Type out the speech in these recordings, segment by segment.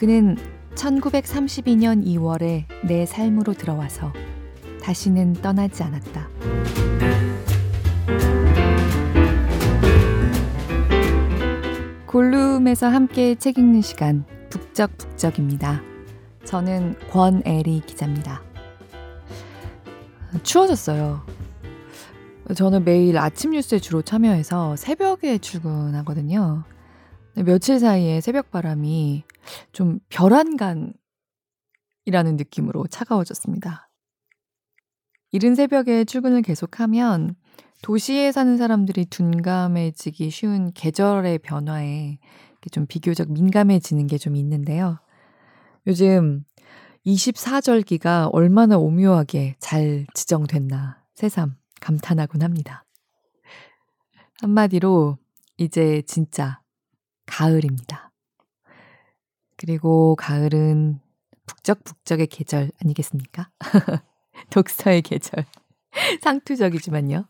그는 1932년 2월에 내 삶으로 들어와서 다시는 떠나지 않았다. 골룸에서 함께 책 읽는 시간 북적북적입니다. 저는 권애리 기자입니다. 추워졌어요. 저는 매일 아침 뉴스에 주로 참여해서 새벽에 출근하거든요. 며칠 사이에 새벽 바람이 좀 별안간이라는 느낌으로 차가워졌습니다. 이른 새벽에 출근을 계속하면 도시에 사는 사람들이 둔감해지기 쉬운 계절의 변화에 좀 비교적 민감해지는 게 좀 있는데요. 요즘 24절기가 얼마나 오묘하게 잘 지정됐나 새삼 감탄하곤 합니다. 한마디로 이제 진짜 가을입니다. 그리고 가을은 북적북적의 계절 아니겠습니까? 독서의 계절. 상투적이지만요.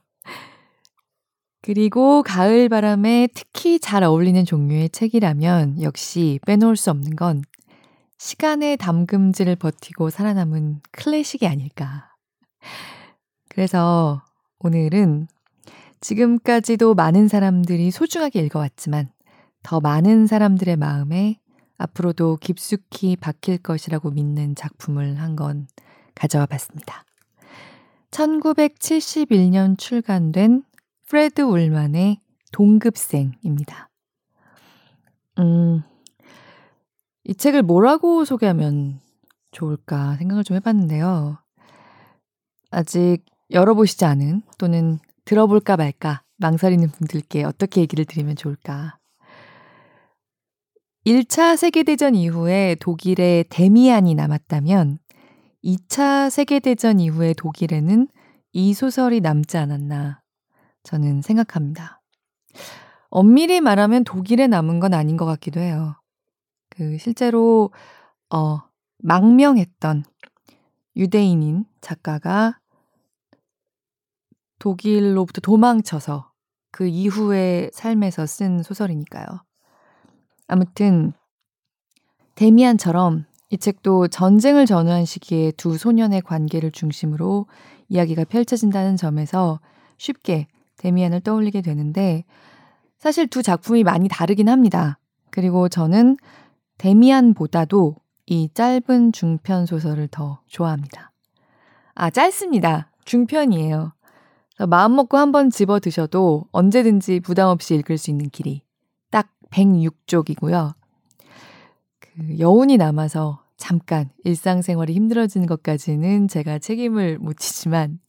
그리고 가을 바람에 특히 잘 어울리는 종류의 책이라면 역시 빼놓을 수 없는 건 시간의 담금질을 버티고 살아남은 클래식이 아닐까. 그래서 오늘은 지금까지도 많은 사람들이 소중하게 읽어왔지만 더 많은 사람들의 마음에 앞으로도 깊숙이 박힐 것이라고 믿는 작품을 한 건 가져와 봤습니다. 1971년 출간된 프레드 울만의 동급생입니다. 음, 이 책을 뭐라고 소개하면 좋을까 생각을 좀 해봤는데요. 아직 열어보시지 않은 또는 들어볼까 말까 망설이는 분들께 어떻게 얘기를 드리면 좋을까. 1차 세계대전 이후에 독일에 데미안이 남았다면 2차 세계대전 이후에 독일에는 이 소설이 남지 않았나 저는 생각합니다. 엄밀히 말하면 독일에 남은 건 아닌 것 같기도 해요. 그 실제로 어 망명했던 유대인인 작가가 독일로부터 도망쳐서 그 이후의 삶에서 쓴 소설이니까요. 아무튼 데미안처럼 이 책도 전쟁을 전후한 시기에 두 소년의 관계를 중심으로 이야기가 펼쳐진다는 점에서 쉽게 데미안을 떠올리게 되는데 사실 두 작품이 많이 다르긴 합니다. 그리고 저는 데미안보다도 이 짧은 중편 소설을 더 좋아합니다. 아, 짧습니다. 중편이에요. 마음 먹고 한번 집어 드셔도 언제든지 부담 없이 읽을 수 있는 길이 딱 106쪽이고요. 그 여운이 남아서 잠깐 일상생활이 힘들어지는 것까지는 제가 책임을 못 지지만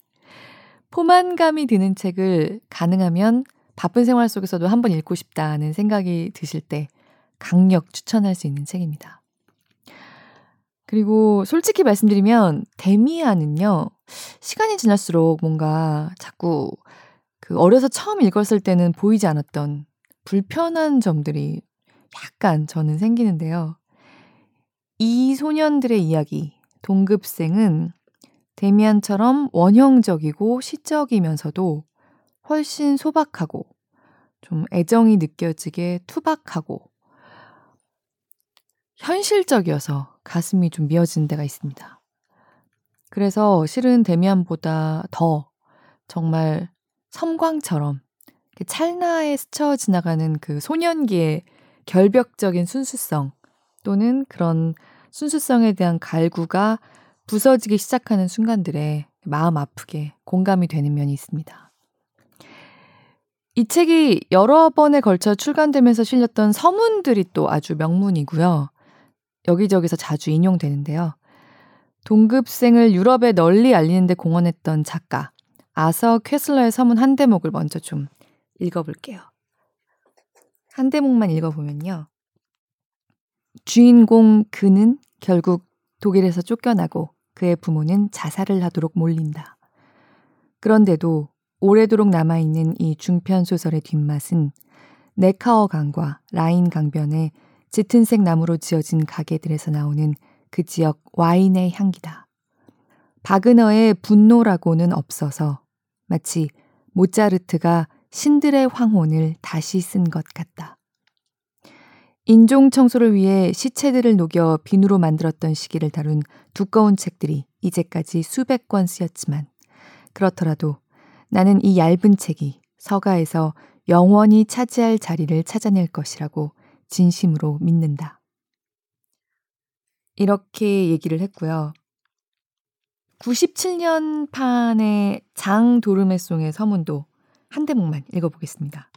포만감이 드는 책을 가능하면 바쁜 생활 속에서도 한번 읽고 싶다는 생각이 드실 때 강력 추천할 수 있는 책입니다. 그리고 솔직히 말씀드리면 데미안은요. 시간이 지날수록 뭔가 자꾸 그 어려서 처음 읽었을 때는 보이지 않았던 불편한 점들이 약간 저는 생기는데요. 이 소년들의 이야기, 동급생은 데미안처럼 원형적이고 시적이면서도 훨씬 소박하고 좀 애정이 느껴지게 투박하고 현실적이어서 가슴이 좀 미어지는 데가 있습니다. 그래서 실은 데미안보다 더 정말 섬광처럼 찰나에 스쳐 지나가는 그 소년기의 결벽적인 순수성 또는 그런 순수성에 대한 갈구가 부서지기 시작하는 순간들에 마음 아프게 공감이 되는 면이 있습니다. 이 책이 여러 번에 걸쳐 출간되면서 실렸던 서문들이 또 아주 명문이고요. 여기저기서 자주 인용되는데요. 동급생을 유럽에 널리 알리는데 공헌했던 작가 아서 퀘슬러의 서문 한 대목을 먼저 좀 읽어볼게요. 한 대목만 읽어보면요. 주인공 그는 결국 독일에서 쫓겨나고 그의 부모는 자살을 하도록 몰린다. 그런데도 오래도록 남아있는 이 중편 소설의 뒷맛은 네카어 강과 라인 강변에 짙은색 나무로 지어진 가게들에서 나오는 그 지역 와인의 향기다. 바그너의 분노라고는 없어서 마치 모차르트가 신들의 황혼을 다시 쓴 것 같다. 인종 청소를 위해 시체들을 녹여 비누로 만들었던 시기를 다룬 두꺼운 책들이 이제까지 수백 권 쓰였지만 그렇더라도 나는 이 얇은 책이 서가에서 영원히 차지할 자리를 찾아낼 것이라고 진심으로 믿는다. 이렇게 얘기를 했고요. 97년 판의 장 도르메송의 서문도 한 대목만 읽어보겠습니다.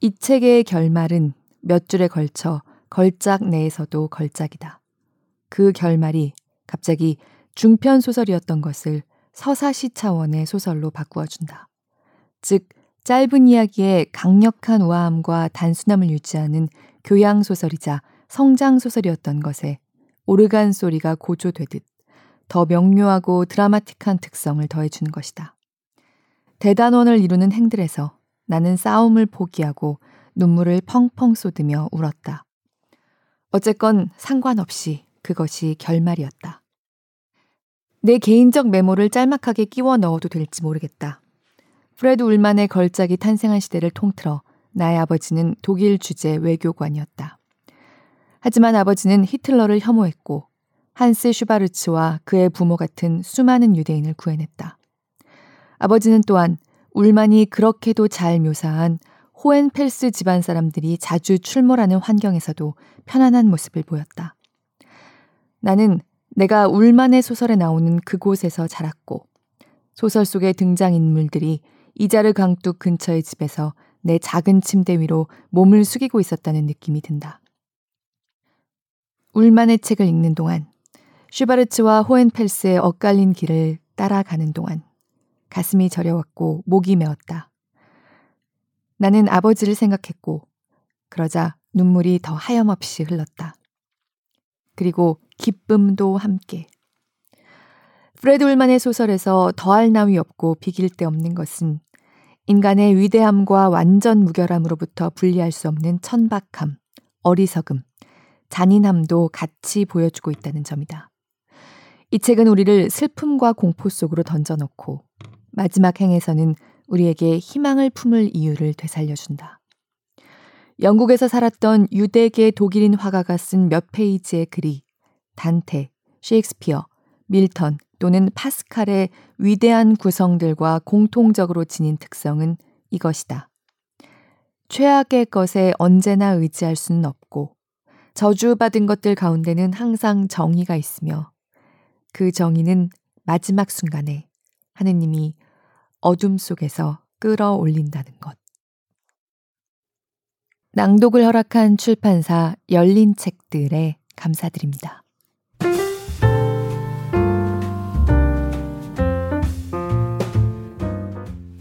이 책의 결말은 몇 줄에 걸쳐 걸작 내에서도 걸작이다. 그 결말이 갑자기 중편 소설이었던 것을 서사시 차원의 소설로 바꾸어 준다. 즉, 짧은 이야기에 강력한 우아함과 단순함을 유지하는 교양 소설이자 성장 소설이었던 것에 오르간 소리가 고조되듯 더 명료하고 드라마틱한 특성을 더해주는 것이다. 대단원을 이루는 행들에서 나는 싸움을 포기하고 눈물을 펑펑 쏟으며 울었다. 어쨌건 상관없이 그것이 결말이었다. 내 개인적 메모를 짤막하게 끼워 넣어도 될지 모르겠다. 프레드 울만의 걸작이 탄생한 시대를 통틀어 나의 아버지는 독일 주재 외교관이었다. 하지만 아버지는 히틀러를 혐오했고 한스 슈바르츠와 그의 부모 같은 수많은 유대인을 구해냈다. 아버지는 또한 울만이 그렇게도 잘 묘사한 호엔펠스 집안 사람들이 자주 출몰하는 환경에서도 편안한 모습을 보였다. 나는 내가 울만의 소설에 나오는 그곳에서 자랐고 소설 속의 등장인물들이 이자르 강둑 근처의 집에서 내 작은 침대 위로 몸을 숙이고 있었다는 느낌이 든다. 울만의 책을 읽는 동안 슈바르츠와 호엔펠스의 엇갈린 길을 따라가는 동안 가슴이 저려왔고 목이 메었다. 나는 아버지를 생각했고 그러자 눈물이 더 하염없이 흘렀다. 그리고 기쁨도 함께. 프레드 울만의 소설에서 더할 나위 없고 비길 데 없는 것은 인간의 위대함과 완전 무결함으로부터 분리할 수 없는 천박함, 어리석음, 잔인함도 같이 보여주고 있다는 점이다. 이 책은 우리를 슬픔과 공포 속으로 던져놓고 마지막 행에서는 우리에게 희망을 품을 이유를 되살려준다. 영국에서 살았던 유대계 독일인 화가가 쓴 몇 페이지의 글이 단테, 셰익스피어, 밀턴 또는 파스칼의 위대한 구성들과 공통적으로 지닌 특성은 이것이다. 최악의 것에 언제나 의지할 수는 없고 저주받은 것들 가운데는 항상 정의가 있으며 그 정의는 마지막 순간에 하느님이 어둠 속에서 끌어올린다는 것. 낭독을 허락한 출판사 열린 책들에 감사드립니다.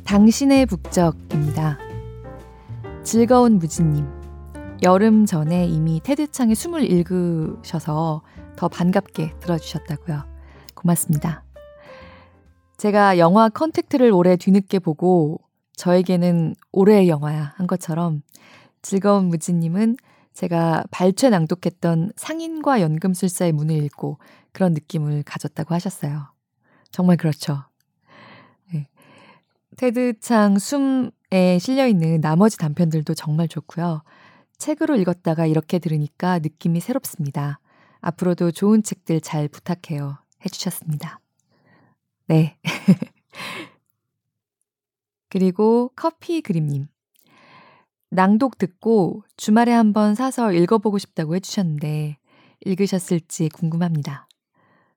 당신의 북적입니다. 즐거운 무지님. 여름 전에 이미 테드창의 숨을 읽으셔서 더 반갑게 들어주셨다고요. 고맙습니다. 제가 영화 컨택트를 올해 뒤늦게 보고 저에게는 올해의 영화야 한 것처럼 즐거운 무지님은 제가 발췌 낭독했던 상인과 연금술사의 문을 읽고 그런 느낌을 가졌다고 하셨어요. 정말 그렇죠. 네. 테드창 숨에 실려있는 나머지 단편들도 정말 좋고요. 책으로 읽었다가 이렇게 들으니까 느낌이 새롭습니다. 앞으로도 좋은 책들 잘 부탁해요. 해주셨습니다. 네. 그리고 커피 그림님. 낭독 듣고 주말에 한번 사서 읽어보고 싶다고 해주셨는데 읽으셨을지 궁금합니다.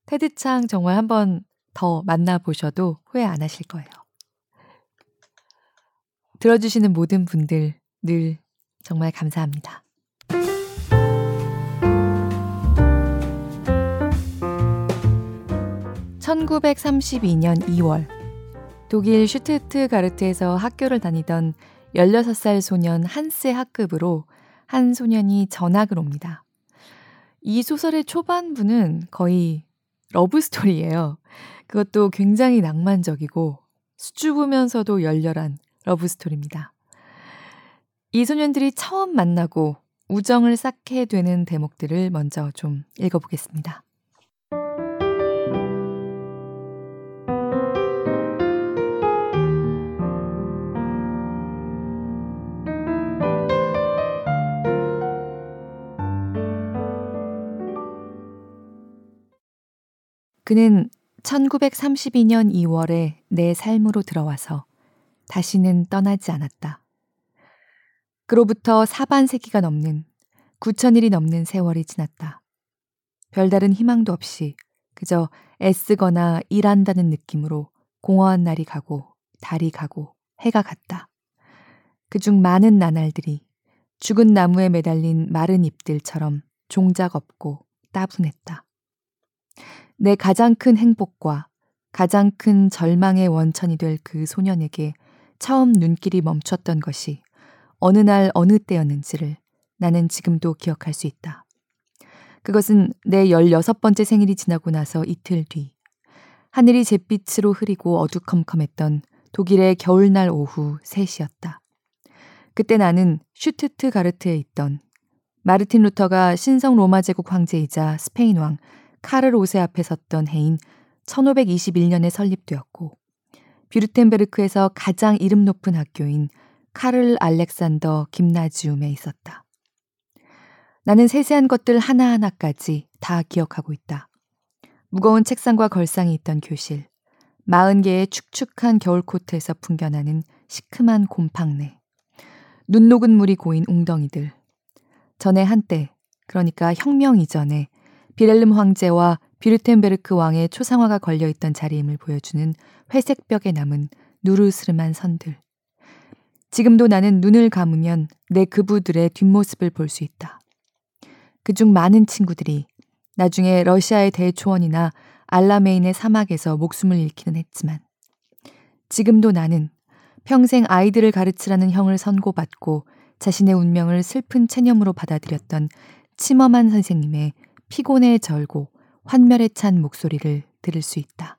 테드창 정말 한번 더 만나보셔도 후회 안 하실 거예요. 들어주시는 모든 분들 늘 정말 감사합니다. 1932년 2월 독일 슈투트가르트에서 학교를 다니던 16살 소년 한스의 학급으로 한 소년이 전학을 옵니다. 이 소설의 초반부는 거의 러브스토리예요. 그것도 굉장히 낭만적이고 수줍으면서도 열렬한 러브스토리입니다. 이 소년들이 처음 만나고 우정을 쌓게 되는 대목들을 먼저 좀 읽어보겠습니다. 그는 1932년 2월에 내 삶으로 들어와서 다시는 떠나지 않았다. 그로부터 사반세기가 넘는 9천일이 넘는 세월이 지났다. 별다른 희망도 없이 그저 애쓰거나 일한다는 느낌으로 공허한 날이 가고 달이 가고 해가 갔다. 그중 많은 나날들이 죽은 나무에 매달린 마른 잎들처럼 종작 없고 따분했다. 내 가장 큰 행복과 가장 큰 절망의 원천이 될 그 소년에게 처음 눈길이 멈췄던 것이 어느 날 어느 때였는지를 나는 지금도 기억할 수 있다. 그것은 내 16번째 생일이 지나고 나서 이틀 뒤, 하늘이 잿빛으로 흐리고 어두컴컴했던 독일의 겨울날 오후 3시였다. 그때 나는 슈투트가르트에 있던 마르틴 루터가 신성 로마 제국 황제이자 스페인 왕 카를 5세 앞에 섰던 해인 1521년에 설립되었고 뷔르템베르크에서 가장 이름 높은 학교인 카를 알렉산더 김나지움에 있었다. 나는 세세한 것들 하나하나까지 다 기억하고 있다. 무거운 책상과 걸상이 있던 교실, 40개의 축축한 겨울 코트에서 풍겨나는 시큼한 곰팡내, 눈 녹은 물이 고인 웅덩이들. 전에 한때, 그러니까 혁명 이전에 빌헬름 황제와 뷔르템베르크 왕의 초상화가 걸려 있던 자리임을 보여주는 회색 벽에 남은 누르스름한 선들. 지금도 나는 눈을 감으면 내 급우들의 뒷모습을 볼 수 있다. 그중 많은 친구들이 나중에 러시아의 대초원이나 알라메인의 사막에서 목숨을 잃기는 했지만 지금도 나는 평생 아이들을 가르치라는 형을 선고받고 자신의 운명을 슬픈 체념으로 받아들였던 침엄한 선생님의 피곤에 절고 환멸에 찬 목소리를 들을 수 있다.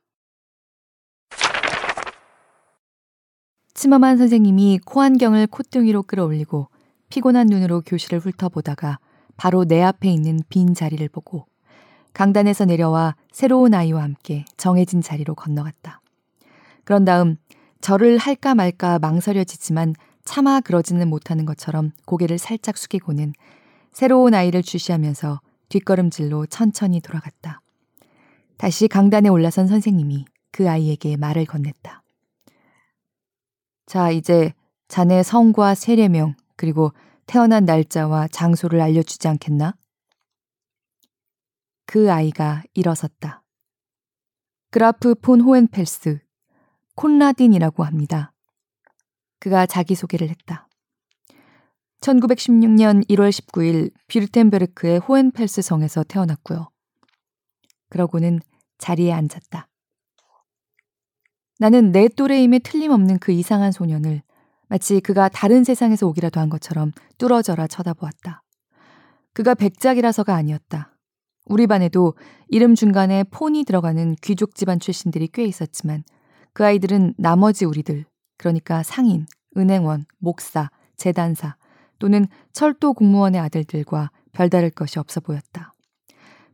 침엄한 선생님이 코안경을 콧등위로 끌어올리고 피곤한 눈으로 교실을 훑어보다가 바로 내 앞에 있는 빈 자리를 보고 강단에서 내려와 새로운 아이와 함께 정해진 자리로 건너갔다. 그런 다음 절을 할까 말까 망설여지지만 차마 그러지는 못하는 것처럼 고개를 살짝 숙이고는 새로운 아이를 주시하면서 뒷걸음질로 천천히 돌아갔다. 다시 강단에 올라선 선생님이 그 아이에게 말을 건넸다. 자, 이제 자네 성과 세례명, 그리고 태어난 날짜와 장소를 알려주지 않겠나? 그 아이가 일어섰다. 그라프 폰 호엔펠스, 콘라딘이라고 합니다. 그가 자기소개를 했다. 1916년 1월 19일 뷔르템베르크의 호엔펠스 성에서 태어났고요. 그러고는 자리에 앉았다. 나는 내 또래임에 틀림없는 그 이상한 소년을 마치 그가 다른 세상에서 오기라도 한 것처럼 뚫어져라 쳐다보았다. 그가 백작이라서가 아니었다. 우리 반에도 이름 중간에 폰이 들어가는 귀족 집안 출신들이 꽤 있었지만 그 아이들은 나머지 우리들, 그러니까 상인, 은행원, 목사, 재단사 또는 철도 공무원의 아들들과 별다를 것이 없어 보였다.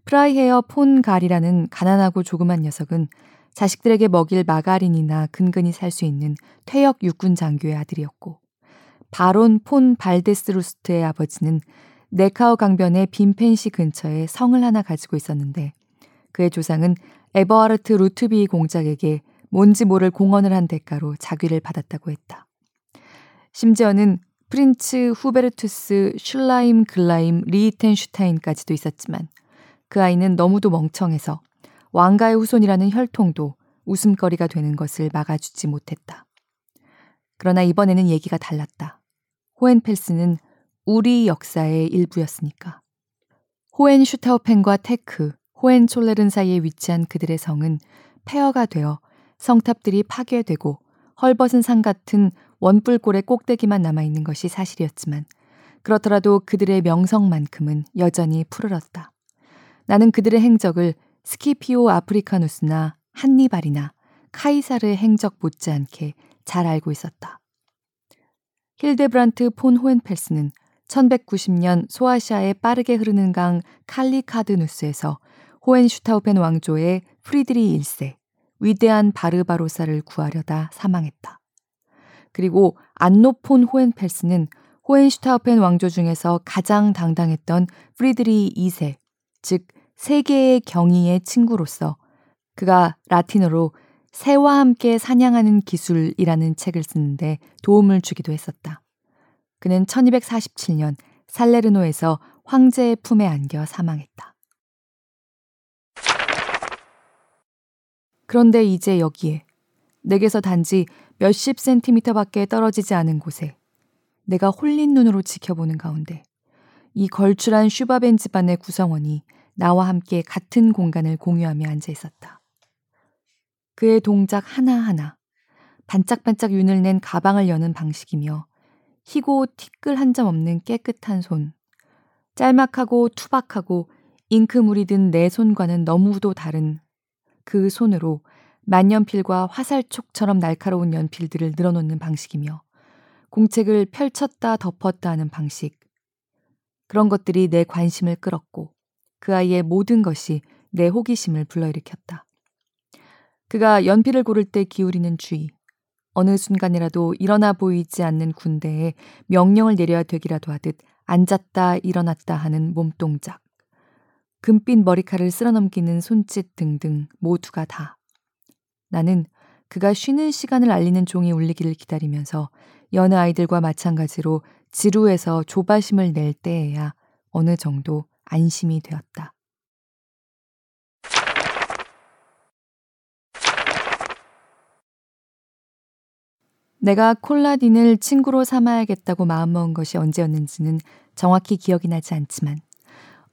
프라이헤어 폰 갈이라는 가난하고 조그만 녀석은 자식들에게 먹일 마가린이나 근근히 살 수 있는 퇴역 육군 장교의 아들이었고 바론 폰 발데슬루스트의 아버지는 네카어 강변의 빔펜시 근처에 성을 하나 가지고 있었는데 그의 조상은 에버하르트 루트비히 공작에게 뭔지 모를 공헌을 한 대가로 작위를 받았다고 했다. 심지어는 프린츠 후베르투스 슐라임 글라임 리히텐슈타인까지도 있었지만 그 아이는 너무도 멍청해서 왕가의 후손이라는 혈통도 웃음거리가 되는 것을 막아주지 못했다. 그러나 이번에는 얘기가 달랐다. 호엔펠스는 우리 역사의 일부였으니까. 호엔슈타우펜과 테크, 호엔촐레른 사이에 위치한 그들의 성은 폐허가 되어 성탑들이 파괴되고 헐벗은 산 같은 원뿔꼴의 꼭대기만 남아있는 것이 사실이었지만 그렇더라도 그들의 명성만큼은 여전히 푸르렀다. 나는 그들의 행적을 스키피오 아프리카누스나 한니발이나 카이사르의 행적 못지않게 잘 알고 있었다. 힐데브란트 폰 호엔펠스는 1190년 소아시아의 빠르게 흐르는 강 칼리카드누스에서 호엔슈타우펜 왕조의 프리드리히 1세, 위대한 바르바로사를 구하려다 사망했다. 그리고 안노 폰 호엔펠스는 호엔슈타우펜 왕조 중에서 가장 당당했던 프리드리 2세, 즉 세계의 경위의 친구로서 그가 라틴어로 새와 함께 사냥하는 기술이라는 책을 쓰는데 도움을 주기도 했었다. 그는 1247년 살레르노에서 황제의 품에 안겨 사망했다. 그런데 이제 여기에 내게서 단지 몇십 센티미터 밖에 떨어지지 않은 곳에 내가 홀린 눈으로 지켜보는 가운데 이 걸출한 슈바벤 집안의 구성원이 나와 함께 같은 공간을 공유하며 앉아 있었다. 그의 동작 하나하나, 반짝반짝 윤을 낸 가방을 여는 방식이며 희고 티끌 한 점 없는 깨끗한 손, 짤막하고 투박하고 잉크물이 든 내 손과는 너무도 다른 그 손으로 만년필과 화살촉처럼 날카로운 연필들을 늘어놓는 방식이며 공책을 펼쳤다 덮었다 하는 방식. 그런 것들이 내 관심을 끌었고 그 아이의 모든 것이 내 호기심을 불러일으켰다. 그가 연필을 고를 때 기울이는 주의, 어느 순간이라도 일어나 보이지 않는 군대에 명령을 내려야 되기라도 하듯 앉았다 일어났다 하는 몸동작, 금빛 머리카락을 쓸어넘기는 손짓 등등 모두가 다. 나는 그가 쉬는 시간을 알리는 종이 울리기를 기다리면서 여느 아이들과 마찬가지로 지루해서 조바심을 낼 때에야 어느 정도 안심이 되었다. 내가 콜라딘을 친구로 삼아야겠다고 마음먹은 것이 언제였는지는 정확히 기억이 나지 않지만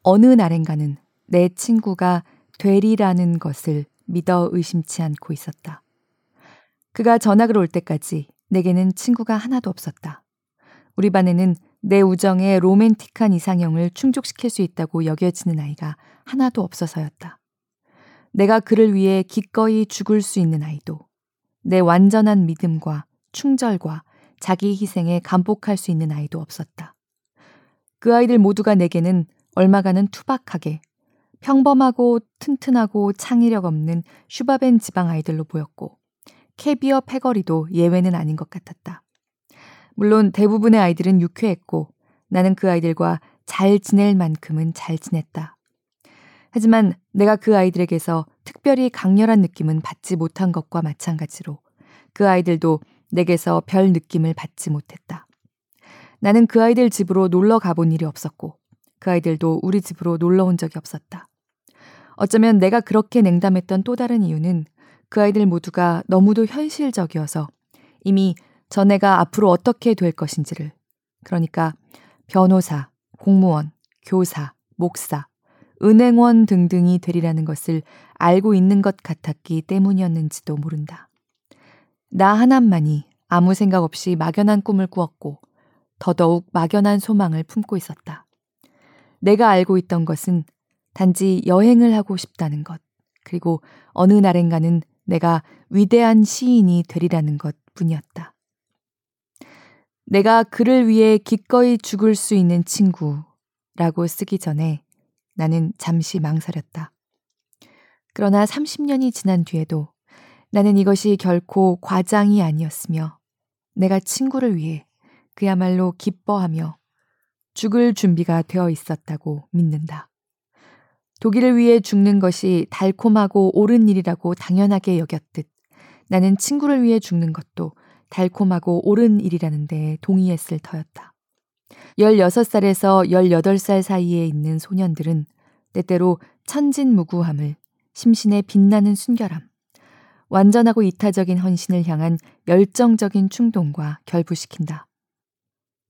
어느 날엔가는 내 친구가 되리라는 것을 믿어 의심치 않고 있었다. 그가 전학을 올 때까지 내게는 친구가 하나도 없었다. 우리 반에는 내 우정의 로맨틱한 이상형을 충족시킬 수 있다고 여겨지는 아이가 하나도 없어서였다. 내가 그를 위해 기꺼이 죽을 수 있는 아이도 내 완전한 믿음과 충절과 자기 희생에 감복할 수 있는 아이도 없었다. 그 아이들 모두가 내게는 얼마가는 투박하게 평범하고 튼튼하고 창의력 없는 슈바벤 지방 아이들로 보였고 캐비어 패거리도 예외는 아닌 것 같았다. 물론 대부분의 아이들은 유쾌했고 나는 그 아이들과 잘 지낼 만큼은 잘 지냈다. 하지만 내가 그 아이들에게서 특별히 강렬한 느낌은 받지 못한 것과 마찬가지로 그 아이들도 내게서 별 느낌을 받지 못했다. 나는 그 아이들 집으로 놀러 가본 일이 없었고 그 아이들도 우리 집으로 놀러 온 적이 없었다. 어쩌면 내가 그렇게 냉담했던 또 다른 이유는 그 아이들 모두가 너무도 현실적이어서 이미 전애가 앞으로 어떻게 될 것인지를 그러니까 변호사, 공무원, 교사, 목사, 은행원 등등이 되리라는 것을 알고 있는 것 같았기 때문이었는지도 모른다. 나 하나만이 아무 생각 없이 막연한 꿈을 꾸었고 더더욱 막연한 소망을 품고 있었다. 내가 알고 있던 것은 단지 여행을 하고 싶다는 것, 그리고 어느 날엔가는 내가 위대한 시인이 되리라는 것 뿐이었다. 내가 그를 위해 기꺼이 죽을 수 있는 친구라고 쓰기 전에 나는 잠시 망설였다. 그러나 30년이 지난 뒤에도 나는 이것이 결코 과장이 아니었으며 내가 친구를 위해 그야말로 기뻐하며 죽을 준비가 되어 있었다고 믿는다. 독일을 위해 죽는 것이 달콤하고 옳은 일이라고 당연하게 여겼듯 나는 친구를 위해 죽는 것도 달콤하고 옳은 일이라는 데 동의했을 터였다. 16살에서 18살 사이에 있는 소년들은 때때로 천진무구함을 심신의 빛나는 순결함, 완전하고 이타적인 헌신을 향한 열정적인 충동과 결부시킨다.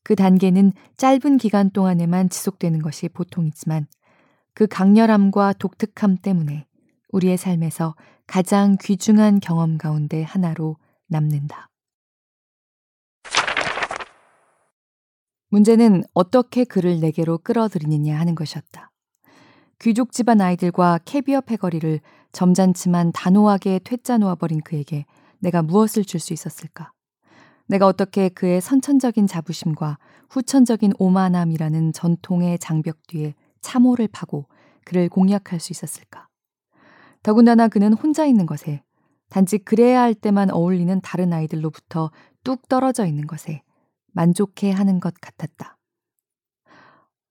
그 단계는 짧은 기간 동안에만 지속되는 것이 보통이지만 그 강렬함과 독특함 때문에 우리의 삶에서 가장 귀중한 경험 가운데 하나로 남는다. 문제는 어떻게 그를 내게로 끌어들이느냐 하는 것이었다. 귀족 집안 아이들과 캐비어 패거리를 점잖지만 단호하게 퇴짜 놓아버린 그에게 내가 무엇을 줄 수 있었을까? 내가 어떻게 그의 선천적인 자부심과 후천적인 오만함이라는 전통의 장벽 뒤에 참호를 파고 그를 공략할 수 있었을까? 더군다나 그는 혼자 있는 것에 단지 그래야 할 때만 어울리는 다른 아이들로부터 뚝 떨어져 있는 것에 만족해 하는 것 같았다.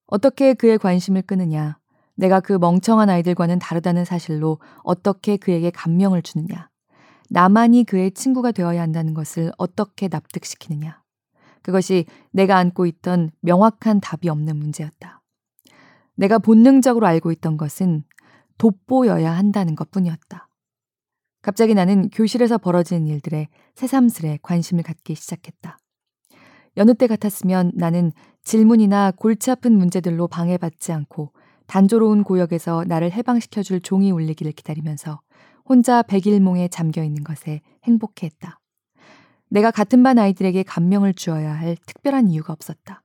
어떻게 그의 관심을 끄느냐? 내가 그 멍청한 아이들과는 다르다는 사실로 어떻게 그에게 감명을 주느냐. 나만이 그의 친구가 되어야 한다는 것을 어떻게 납득시키느냐. 그것이 내가 안고 있던 명확한 답이 없는 문제였다. 내가 본능적으로 알고 있던 것은 돋보여야 한다는 것 뿐이었다. 갑자기 나는 교실에서 벌어지는 일들에 새삼스레 관심을 갖기 시작했다. 여느 때 같았으면 나는 질문이나 골치 아픈 문제들로 방해받지 않고 단조로운 고역에서 나를 해방시켜줄 종이 울리기를 기다리면서 혼자 백일몽에 잠겨 있는 것에 행복해했다. 내가 같은 반 아이들에게 감명을 주어야 할 특별한 이유가 없었다.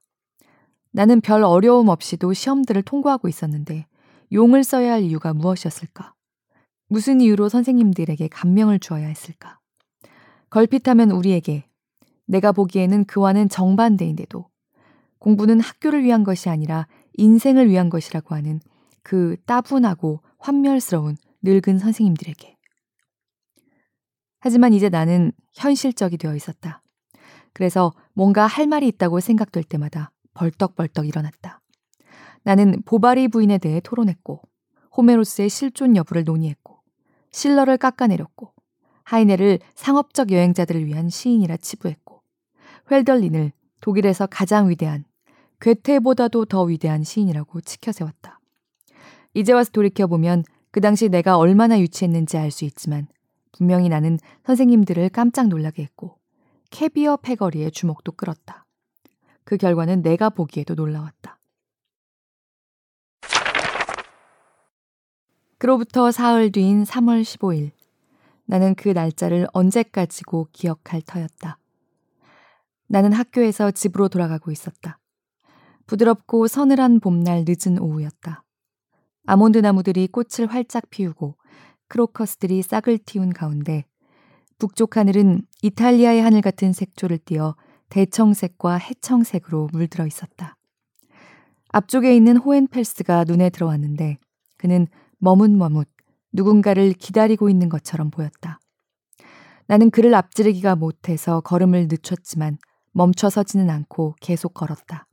나는 별 어려움 없이도 시험들을 통과하고 있었는데 용을 써야 할 이유가 무엇이었을까? 무슨 이유로 선생님들에게 감명을 주어야 했을까? 걸핏하면 우리에게 내가 보기에는 그와는 정반대인데도 공부는 학교를 위한 것이 아니라 인생을 위한 것이라고 하는 그 따분하고 환멸스러운 늙은 선생님들에게. 하지만 이제 나는 현실적이 되어 있었다. 그래서 뭔가 할 말이 있다고 생각될 때마다 벌떡벌떡 일어났다. 나는 보바리 부인에 대해 토론했고, 호메로스의 실존 여부를 논의했고, 실러를 깎아내렸고, 하이네를 상업적 여행자들을 위한 시인이라 치부했고, 회 웰덜린을 독일에서 가장 위대한 괴테보다도 더 위대한 시인이라고 치켜세웠다. 이제 와서 돌이켜보면 그 당시 내가 얼마나 유치했는지 알 수 있지만 분명히 나는 선생님들을 깜짝 놀라게 했고 캐비어 패거리의 주목도 끌었다. 그 결과는 내가 보기에도 놀라웠다. 그로부터 사흘 뒤인 3월 15일. 나는 그 날짜를 언제까지고 기억할 터였다. 나는 학교에서 집으로 돌아가고 있었다. 부드럽고 서늘한 봄날 늦은 오후였다. 아몬드 나무들이 꽃을 활짝 피우고 크로커스들이 싹을 틔운 가운데 북쪽 하늘은 이탈리아의 하늘 같은 색조를 띠어 대청색과 해청색으로 물들어 있었다. 앞쪽에 있는 호엔펠스가 눈에 들어왔는데 그는 머뭇머뭇 누군가를 기다리고 있는 것처럼 보였다. 나는 그를 앞지르기가 못해서 걸음을 늦췄지만 멈춰 서지는 않고 계속 걸었다.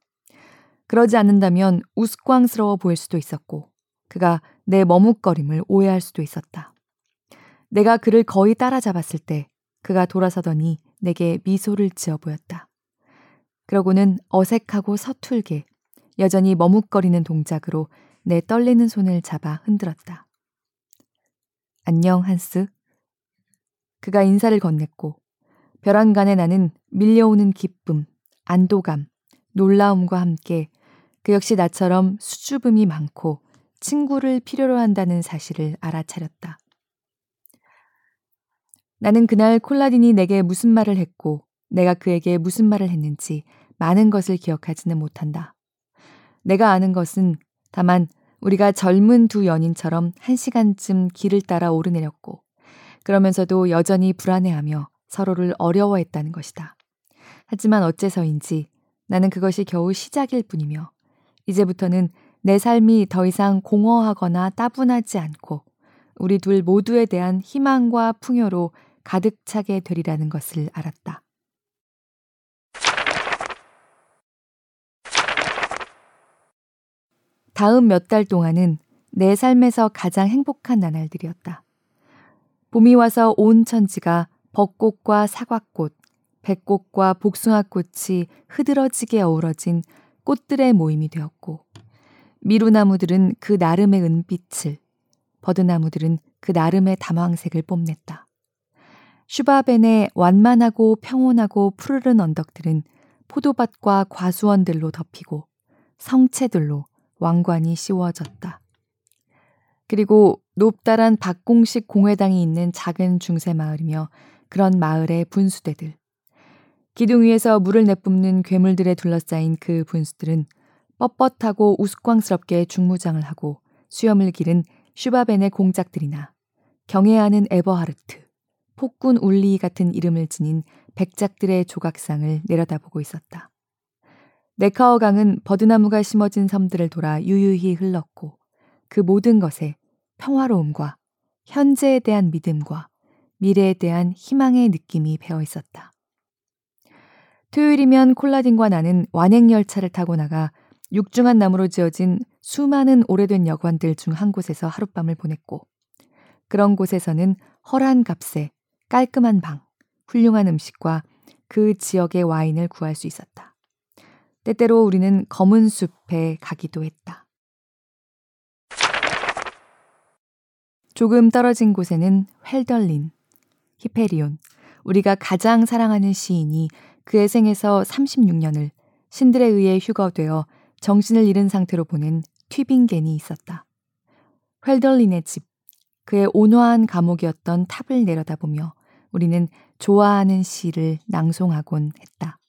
그러지 않는다면 우스꽝스러워 보일 수도 있었고 그가 내 머뭇거림을 오해할 수도 있었다. 내가 그를 거의 따라잡았을 때 그가 돌아서더니 내게 미소를 지어 보였다. 그러고는 어색하고 서툴게 여전히 머뭇거리는 동작으로 내 떨리는 손을 잡아 흔들었다. 안녕, 한스. 그가 인사를 건넸고 벼랑간에 나는 밀려오는 기쁨, 안도감, 놀라움과 함께 그 역시 나처럼 수줍음이 많고 친구를 필요로 한다는 사실을 알아차렸다. 나는 그날 콜라딘이 내게 무슨 말을 했고 내가 그에게 무슨 말을 했는지 많은 것을 기억하지는 못한다. 내가 아는 것은 다만 우리가 젊은 두 연인처럼 한 시간쯤 길을 따라 오르내렸고 그러면서도 여전히 불안해하며 서로를 어려워했다는 것이다. 하지만 어째서인지 나는 그것이 겨우 시작일 뿐이며 이제부터는 내 삶이 더 이상 공허하거나 따분하지 않고 우리 둘 모두에 대한 희망과 풍요로 가득 차게 되리라는 것을 알았다. 다음 몇 달 동안은 내 삶에서 가장 행복한 나날들이었다. 봄이 와서 온 천지가 벚꽃과 사과꽃, 백꽃과 복숭아꽃이 흐드러지게 어우러진 꽃들의 모임이 되었고 미루나무들은 그 나름의 은빛을 버드나무들은 그 나름의 담황색을 뽐냈다. 슈바벤의 완만하고 평온하고 푸르른 언덕들은 포도밭과 과수원들로 덮이고 성채들로 왕관이 씌워졌다. 그리고 높다란 박공식 공회당이 있는 작은 중세 마을이며 그런 마을의 분수대들, 기둥 위에서 물을 내뿜는 괴물들에 둘러싸인 그 분수들은 뻣뻣하고 우스꽝스럽게 중무장을 하고 수염을 기른 슈바벤의 공작들이나 경애하는 에버하르트, 폭군 울리 같은 이름을 지닌 백작들의 조각상을 내려다보고 있었다. 네카어 강은 버드나무가 심어진 섬들을 돌아 유유히 흘렀고 그 모든 것에 평화로움과 현재에 대한 믿음과 미래에 대한 희망의 느낌이 배어 있었다. 토요일이면 콜라딘과 나는 완행열차를 타고 나가 육중한 나무로 지어진 수많은 오래된 여관들 중 한 곳에서 하룻밤을 보냈고 그런 곳에서는 허란 값에 깔끔한 방, 훌륭한 음식과 그 지역의 와인을 구할 수 있었다. 때때로 우리는 검은 숲에 가기도 했다. 조금 떨어진 곳에는 헬덜린, 히페리온, 우리가 가장 사랑하는 시인이 그의 생에서 36년을 신들에 의해 휴거되어 정신을 잃은 상태로 보낸 튀빙겐이 있었다. 헬덜린의 집, 그의 온화한 감옥이었던 탑을 내려다보며 우리는 좋아하는 시를 낭송하곤 했다.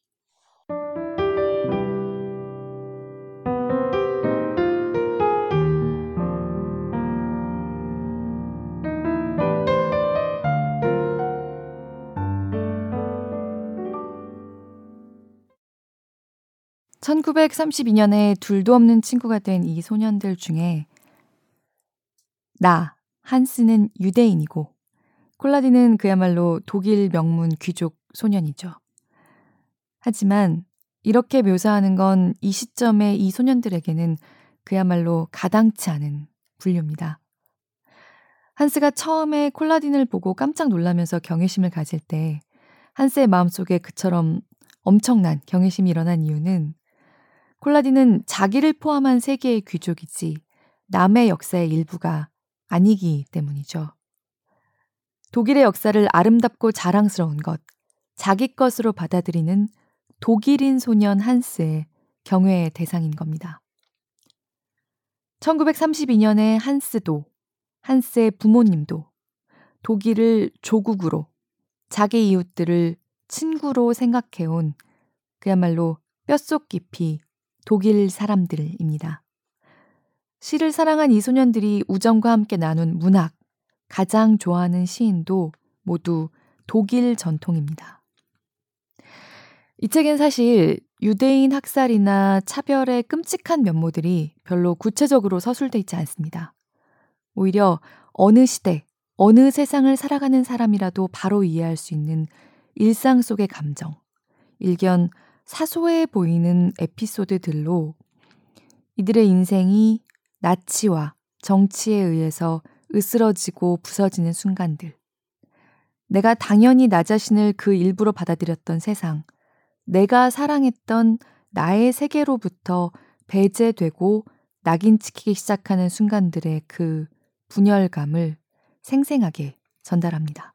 1932년에 둘도 없는 친구가 된 이 소년들 중에 나, 한스는 유대인이고 콜라디는 그야말로 독일 명문 귀족 소년이죠. 하지만 이렇게 묘사하는 건 이 시점에 이 소년들에게는 그야말로 가당치 않은 분류입니다. 한스가 처음에 콜라딘을 보고 깜짝 놀라면서 경외심을 가질 때 한스의 마음속에 그처럼 엄청난 경외심이 일어난 이유는 콜라디는 자기를 포함한 세계의 귀족이지 남의 역사의 일부가 아니기 때문이죠. 독일의 역사를 아름답고 자랑스러운 것, 자기 것으로 받아들이는 독일인 소년 한스의 경외의 대상인 겁니다. 1932년에 한스도, 한스의 부모님도 독일을 조국으로 자기 이웃들을 친구로 생각해온 그야말로 뼛속 깊이 독일 사람들입니다. 시를 사랑한 이 소년들이 우정과 함께 나눈 문학, 가장 좋아하는 시인도 모두 독일 전통입니다. 이 책엔 사실 유대인 학살이나 차별의 끔찍한 면모들이 별로 구체적으로 서술돼 있지 않습니다. 오히려 어느 시대, 어느 세상을 살아가는 사람이라도 바로 이해할 수 있는 일상 속의 감정, 일견 사소해 보이는 에피소드들로 이들의 인생이 나치와 정치에 의해서 으스러지고 부서지는 순간들. 내가 당연히 나 자신을 그 일부로 받아들였던 세상, 내가 사랑했던 나의 세계로부터 배제되고 낙인 찍히기 시작하는 순간들의 그 분열감을 생생하게 전달합니다.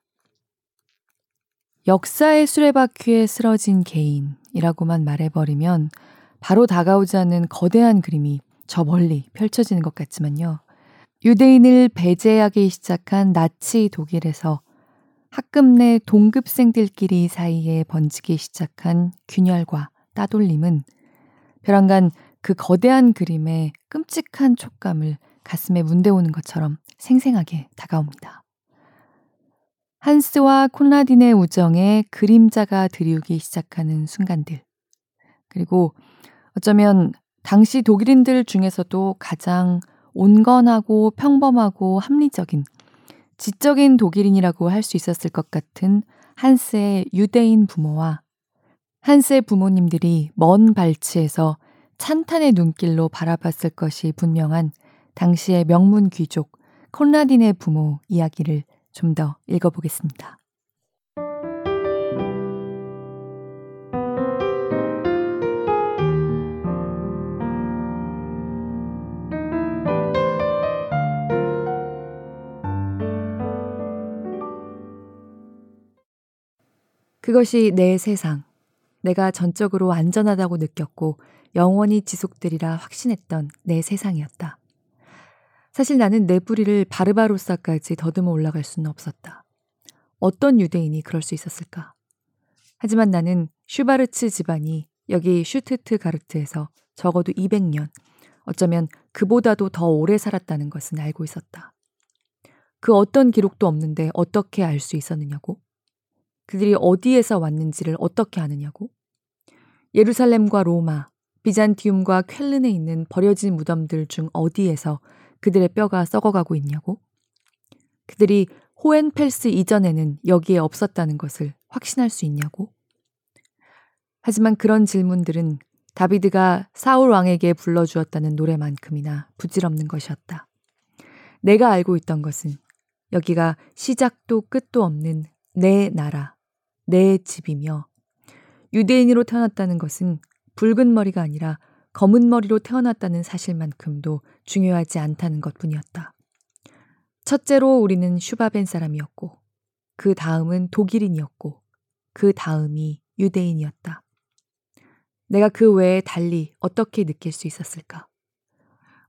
역사의 수레바퀴에 쓰러진 개인이라고만 말해버리면 바로 다가오지 않는 거대한 그림이 저 멀리 펼쳐지는 것 같지만요. 유대인을 배제하기 시작한 나치 독일에서 학급 내 동급생들끼리 사이에 번지기 시작한 균열과 따돌림은 벼랑간 그 거대한 그림의 끔찍한 촉감을 가슴에 문대오는 것처럼 생생하게 다가옵니다. 한스와 콘라딘의 우정에 그림자가 드리우기 시작하는 순간들. 그리고 어쩌면 당시 독일인들 중에서도 가장 온건하고 평범하고 합리적인 지적인 독일인이라고 할 수 있었을 것 같은 한스의 유대인 부모와 한스의 부모님들이 먼 발치에서 찬탄의 눈길로 바라봤을 것이 분명한 당시의 명문 귀족 콘라딘의 부모 이야기를 좀 더 읽어보겠습니다. 그것이 내 세상, 내가 전적으로 안전하다고 느꼈고 영원히 지속되리라 확신했던 내 세상이었다. 사실 나는 내 뿌리를 바르바로사까지 더듬어 올라갈 수는 없었다. 어떤 유대인이 그럴 수 있었을까? 하지만 나는 슈바르츠 집안이 여기 슈트트가르트에서 적어도 200년, 어쩌면 그보다도 더 오래 살았다는 것은 알고 있었다. 그 어떤 기록도 없는데 어떻게 알 수 있었느냐고? 그들이 어디에서 왔는지를 어떻게 아느냐고? 예루살렘과 로마, 비잔티움과 쾰른에 있는 버려진 무덤들 중 어디에서 그들의 뼈가 썩어가고 있냐고? 그들이 호엔펠스 이전에는 여기에 없었다는 것을 확신할 수 있냐고? 하지만 그런 질문들은 다비드가 사울 왕에게 불러주었다는 노래만큼이나 부질없는 것이었다. 내가 알고 있던 것은 여기가 시작도 끝도 없는 내 나라, 내 집이며 유대인으로 태어났다는 것은 붉은 머리가 아니라 검은 머리로 태어났다는 사실만큼도 중요하지 않다는 것 뿐이었다. 첫째로 우리는 슈바벤 사람이었고, 그 다음은 독일인이었고, 그 다음이 유대인이었다. 내가 그 외에 달리 어떻게 느낄 수 있었을까?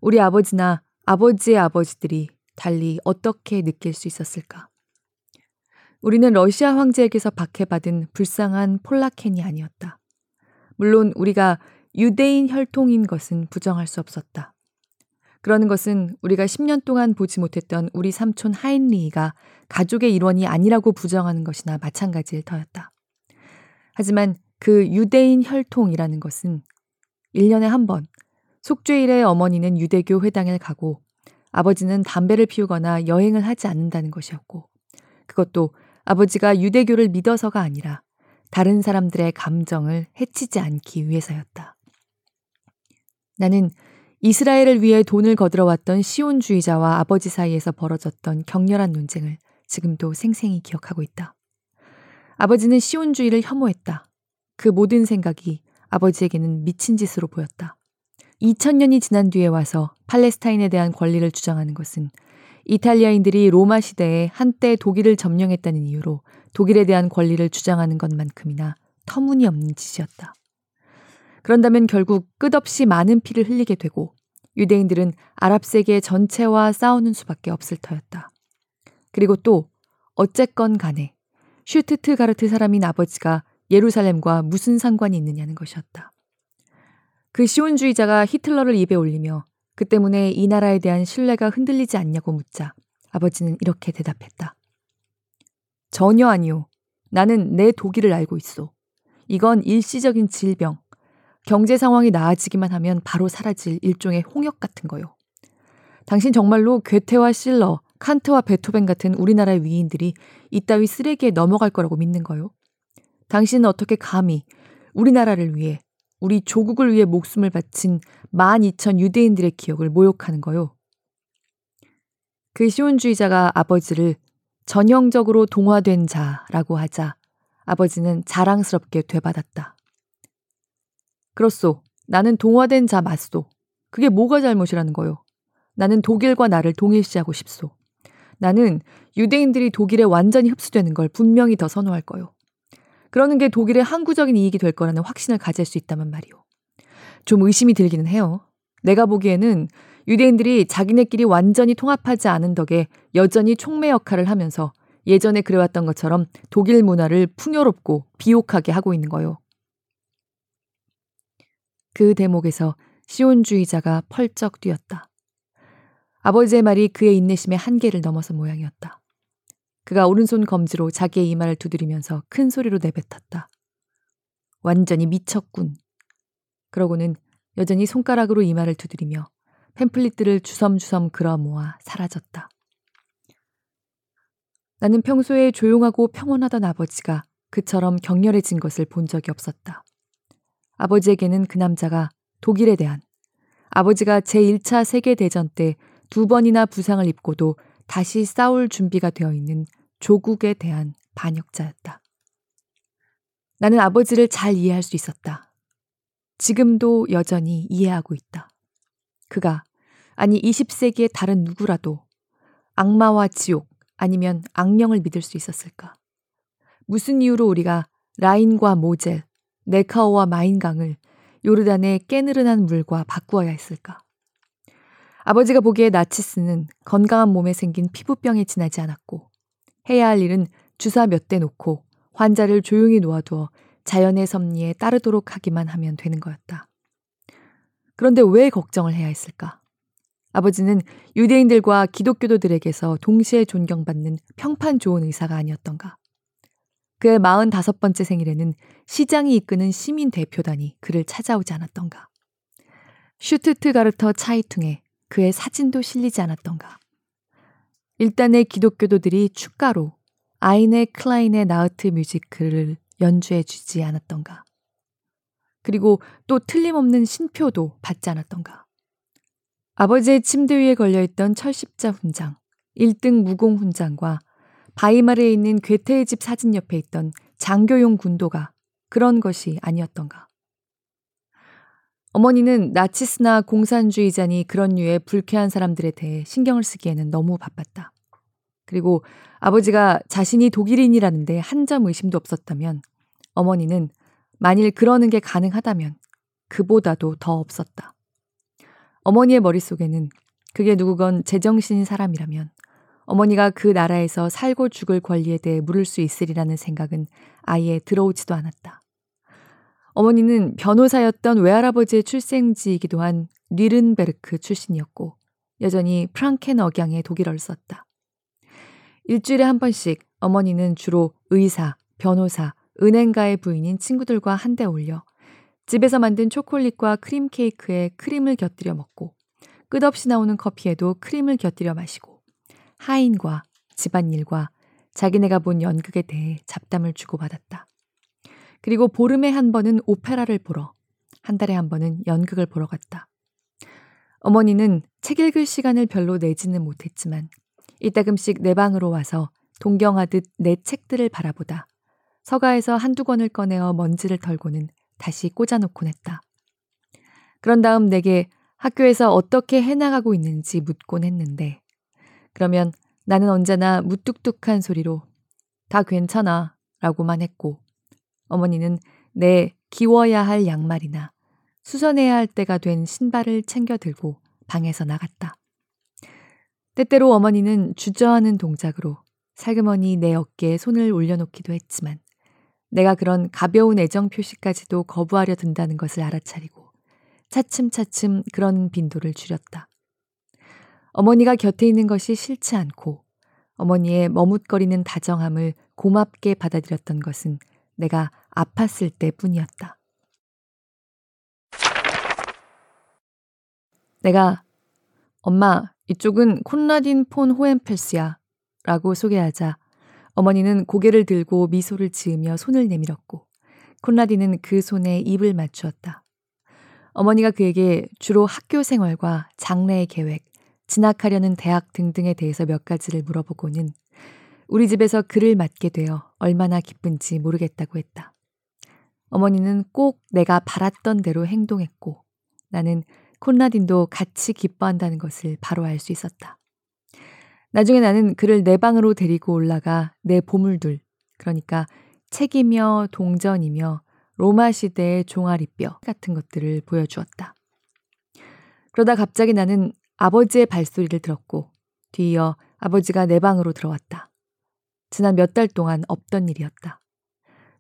우리 아버지나 아버지의 아버지들이 달리 어떻게 느낄 수 있었을까? 우리는 러시아 황제에게서 박해받은 불쌍한 폴라켄이 아니었다. 물론 우리가 유대인 혈통인 것은 부정할 수 없었다. 그러는 것은 우리가 10년 동안 보지 못했던 우리 삼촌 하인리가 가족의 일원이 아니라고 부정하는 것이나 마찬가지일 터였다. 하지만 그 유대인 혈통이라는 것은 1년에 한 번, 속죄일에 어머니는 유대교 회당에 가고 아버지는 담배를 피우거나 여행을 하지 않는다는 것이었고, 그것도 아버지가 유대교를 믿어서가 아니라 다른 사람들의 감정을 해치지 않기 위해서였다. 나는 이스라엘을 위해 돈을 거들어 왔던 시온주의자와 아버지 사이에서 벌어졌던 격렬한 논쟁을 지금도 생생히 기억하고 있다. 아버지는 시온주의를 혐오했다. 그 모든 생각이 아버지에게는 미친 짓으로 보였다. 2000년이 지난 뒤에 와서 팔레스타인에 대한 권리를 주장하는 것은 이탈리아인들이 로마 시대에 한때 독일을 점령했다는 이유로 독일에 대한 권리를 주장하는 것만큼이나 터무니없는 짓이었다. 그런다면 결국 끝없이 많은 피를 흘리게 되고 유대인들은 아랍 세계 전체와 싸우는 수밖에 없을 터였다. 그리고 또 어쨌건 간에 슈트트 가르트 사람인 아버지가 예루살렘과 무슨 상관이 있느냐는 것이었다. 그 시온주의자가 히틀러를 입에 올리며 그 때문에 이 나라에 대한 신뢰가 흔들리지 않냐고 묻자 아버지는 이렇게 대답했다. 전혀 아니오. 나는 내 독일을 알고 있어. 이건 일시적인 질병. 경제 상황이 나아지기만 하면 바로 사라질 일종의 홍역 같은 거요. 당신 정말로 괴테와 실러, 칸트와 베토벤 같은 우리나라의 위인들이 이따위 쓰레기에 넘어갈 거라고 믿는 거요. 당신은 어떻게 감히 우리나라를 위해 우리 조국을 위해 목숨을 바친 12,000 유대인들의 기억을 모욕하는 거요. 그 시온주의자가 아버지를 전형적으로 동화된 자라고 하자 아버지는 자랑스럽게 되받았다. 그렇소. 나는 동화된 자 맞소. 그게 뭐가 잘못이라는 거요. 나는 독일과 나를 동일시하고 싶소. 나는 유대인들이 독일에 완전히 흡수되는 걸 분명히 더 선호할 거요. 그러는 게 독일의 항구적인 이익이 될 거라는 확신을 가질 수 있다면 말이오. 좀 의심이 들기는 해요. 내가 보기에는 유대인들이 자기네끼리 완전히 통합하지 않은 덕에 여전히 촉매 역할을 하면서 예전에 그래왔던 것처럼 독일 문화를 풍요롭고 비옥하게 하고 있는 거요. 그 대목에서 시온주의자가 펄쩍 뛰었다. 아버지의 말이 그의 인내심의 한계를 넘어선 모양이었다. 그가 오른손 검지로 자기의 이마를 두드리면서 큰 소리로 내뱉었다. 완전히 미쳤군. 그러고는 여전히 손가락으로 이마를 두드리며 팸플릿들을 주섬주섬 그어 모아 사라졌다. 나는 평소에 조용하고 평온하던 아버지가 그처럼 격렬해진 것을 본 적이 없었다. 아버지에게는 그 남자가 독일에 대한 아버지가 제1차 세계대전 때 두 번이나 부상을 입고도 다시 싸울 준비가 되어 있는 조국에 대한 반역자였다. 나는 아버지를 잘 이해할 수 있었다. 지금도 여전히 이해하고 있다. 그가, 아니 20세기의 다른 누구라도 악마와 지옥 아니면 악령을 믿을 수 있었을까? 무슨 이유로 우리가 라인과 모젤, 네카오와 마인강을 요르단의 깨느른한 물과 바꾸어야 했을까? 아버지가 보기에 나치스는 건강한 몸에 생긴 피부병에 지나지 않았고 해야 할 일은 주사 몇 대 놓고 환자를 조용히 놓아두어 자연의 섭리에 따르도록 하기만 하면 되는 거였다. 그런데 왜 걱정을 해야 했을까? 아버지는 유대인들과 기독교도들에게서 동시에 존경받는 평판 좋은 의사가 아니었던가? 그의 45번째 생일에는 시장이 이끄는 시민 대표단이 그를 찾아오지 않았던가? 슈투트가르터 차이퉁에 그의 사진도 실리지 않았던가? 일단의 기독교도들이 축가로 Eine kleine Nachtmusik를 연주해 주지 않았던가. 그리고 또 틀림없는 신표도 받지 않았던가. 아버지의 침대 위에 걸려있던 철십자 훈장, 1등 무공 훈장과 바이마르에 있는 괴테의 집 사진 옆에 있던 장교용 군도가 그런 것이 아니었던가. 어머니는 나치스나 공산주의자니 그런 류의 불쾌한 사람들에 대해 신경을 쓰기에는 너무 바빴다. 그리고 아버지가 자신이 독일인이라는데 한 점 의심도 없었다면 어머니는 만일 그러는 게 가능하다면 그보다도 더 없었다. 어머니의 머릿속에는 그게 누구건 제정신인 사람이라면 어머니가 그 나라에서 살고 죽을 권리에 대해 물을 수 있으리라는 생각은 아예 들어오지도 않았다. 어머니는 변호사였던 외할아버지의 출생지이기도 한 뉘른베르크 출신이었고 여전히 프랑켄 억양의 독일어를 썼다. 일주일에 한 번씩 어머니는 주로 의사, 변호사, 은행가의 부인인 친구들과 한데 올려 집에서 만든 초콜릿과 크림 케이크에 크림을 곁들여 먹고 끝없이 나오는 커피에도 크림을 곁들여 마시고 하인과 집안일과 자기네가 본 연극에 대해 잡담을 주고받았다. 그리고 보름에 한 번은 오페라를 보러, 한 달에 한 번은 연극을 보러 갔다. 어머니는 책 읽을 시간을 별로 내지는 못했지만 이따금씩 내 방으로 와서 동경하듯 내 책들을 바라보다 서가에서 한두 권을 꺼내어 먼지를 털고는 다시 꽂아놓곤 했다. 그런 다음 내게 학교에서 어떻게 해나가고 있는지 묻곤 했는데 그러면 나는 언제나 무뚝뚝한 소리로 다 괜찮아 라고만 했고 어머니는 내 기워야 할 양말이나 수선해야 할 때가 된 신발을 챙겨 들고 방에서 나갔다. 때때로 어머니는 주저하는 동작으로 살그머니 내 어깨에 손을 올려놓기도 했지만 내가 그런 가벼운 애정 표시까지도 거부하려 든다는 것을 알아차리고 차츰차츰 그런 빈도를 줄였다. 어머니가 곁에 있는 것이 싫지 않고 어머니의 머뭇거리는 다정함을 고맙게 받아들였던 것은 내가 아팠을 때 뿐이었다. 내가 엄마, 이쪽은 콘라딘 폰 호엔펠스야 라고 소개하자 어머니는 고개를 들고 미소를 지으며 손을 내밀었고 콘라딘은 그 손에 입을 맞추었다. 어머니가 그에게 주로 학교 생활과 장래의 계획, 진학하려는 대학 등등에 대해서 몇 가지를 물어보고는 우리 집에서 그를 맡게 되어 얼마나 기쁜지 모르겠다고 했다. 어머니는 꼭 내가 바랐던 대로 행동했고 나는 콘라딘도 같이 기뻐한다는 것을 바로 알 수 있었다. 나중에 나는 그를 내 방으로 데리고 올라가 내 보물들, 그러니까 책이며 동전이며 로마 시대의 종아리뼈 같은 것들을 보여주었다. 그러다 갑자기 나는 아버지의 발소리를 들었고 뒤이어 아버지가 내 방으로 들어왔다. 지난 몇 달 동안 없던 일이었다.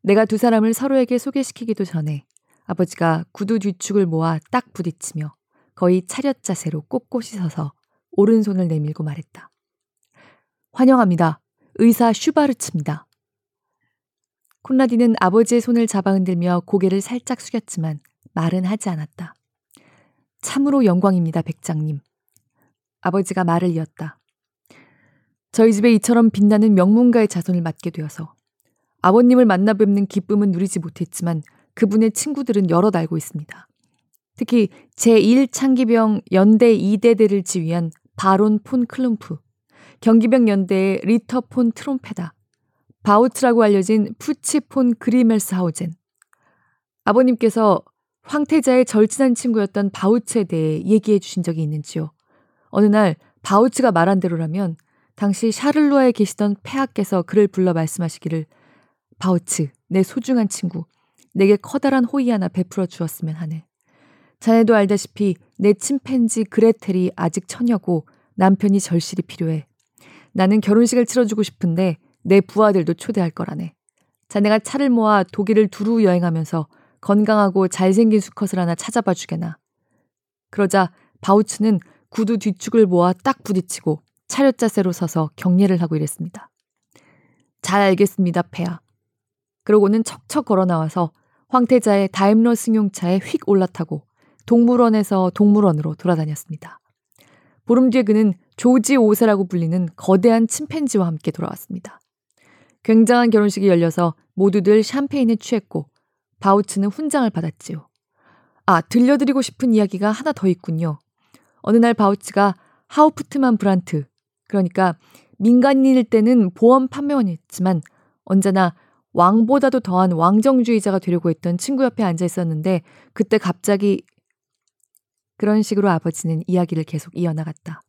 내가 두 사람을 서로에게 소개시키기도 전에 아버지가 구두 뒤축을 모아 딱 부딪히며 거의 차렷 자세로 꼿꼿이 서서 오른손을 내밀고 말했다. 환영합니다. 의사 슈바르츠입니다. 콘라디는 아버지의 손을 잡아 흔들며 고개를 살짝 숙였지만 말은 하지 않았다. 참으로 영광입니다, 백작님. 아버지가 말을 이었다. 저희 집에 이처럼 빛나는 명문가의 자손을 맞게 되어서 아버님을 만나 뵙는 기쁨은 누리지 못했지만 그분의 친구들은 여럿 알고 있습니다. 특히 제1 창기병 연대 2대대를 지휘한 바론 폰 클룸프, 경기병 연대의 리터 폰 트롬페다, 바우츠라고 알려진 푸치 폰 그리멜스하우젠. 아버님께서 황태자의 절친한 친구였던 바우츠에 대해 얘기해 주신 적이 있는지요. 어느 날 바우츠가 말한 대로라면 당시 샤를로아에 계시던 폐하께서 그를 불러 말씀하시기를 바우츠, 내 소중한 친구, 내게 커다란 호의 하나 베풀어 주었으면 하네. 자네도 알다시피 내 침팬지 그레텔이 아직 처녀고 남편이 절실히 필요해. 나는 결혼식을 치러주고 싶은데 내 부하들도 초대할 거라네. 자네가 차를 모아 독일을 두루 여행하면서 건강하고 잘생긴 수컷을 하나 찾아봐 주게나. 그러자 바우츠는 구두 뒤축을 모아 딱 부딪히고 차렷 자세로 서서 격려를 하고 이랬습니다. 잘 알겠습니다, 폐하. 그러고는 척척 걸어 나와서 황태자의 다임러 승용차에 휙 올라타고 동물원에서 동물원으로 돌아다녔습니다. 보름 뒤에 그는 조지 오세라고 불리는 거대한 침팬지와 함께 돌아왔습니다. 굉장한 결혼식이 열려서 모두들 샴페인에 취했고 바우츠는 훈장을 받았지요. 아, 들려드리고 싶은 이야기가 하나 더 있군요. 어느 날 바우치가 하우프트만 브란트, 그러니까 민간인일 때는 보험 판매원이었지만 언제나 왕보다도 더한 왕정주의자가 되려고 했던 친구 옆에 앉아 있었는데 그때 갑자기 그런 식으로 아버지는 이야기를 계속 이어나갔다.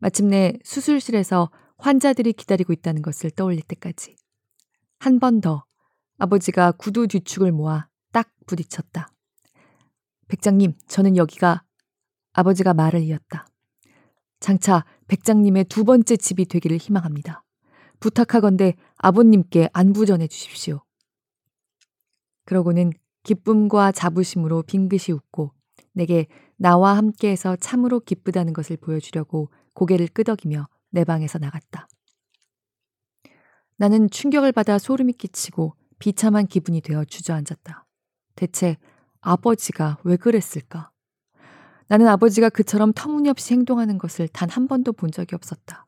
마침내 수술실에서 환자들이 기다리고 있다는 것을 떠올릴 때까지. 한 번 더 아버지가 구두 뒤축을 모아 딱 부딪혔다. 백장님, 저는 여기가 아버지가 말을 이었다. 장차 백장님의 두 번째 집이 되기를 희망합니다. 부탁하건대 아버님께 안부 전해 주십시오. 그러고는 기쁨과 자부심으로 빙긋이 웃고 내게 나와 함께해서 참으로 기쁘다는 것을 보여주려고 고개를 끄덕이며 내 방에서 나갔다. 나는 충격을 받아 소름이 끼치고 비참한 기분이 되어 주저앉았다. 대체 아버지가 왜 그랬을까? 나는 아버지가 그처럼 터무니없이 행동하는 것을 단 한 번도 본 적이 없었다.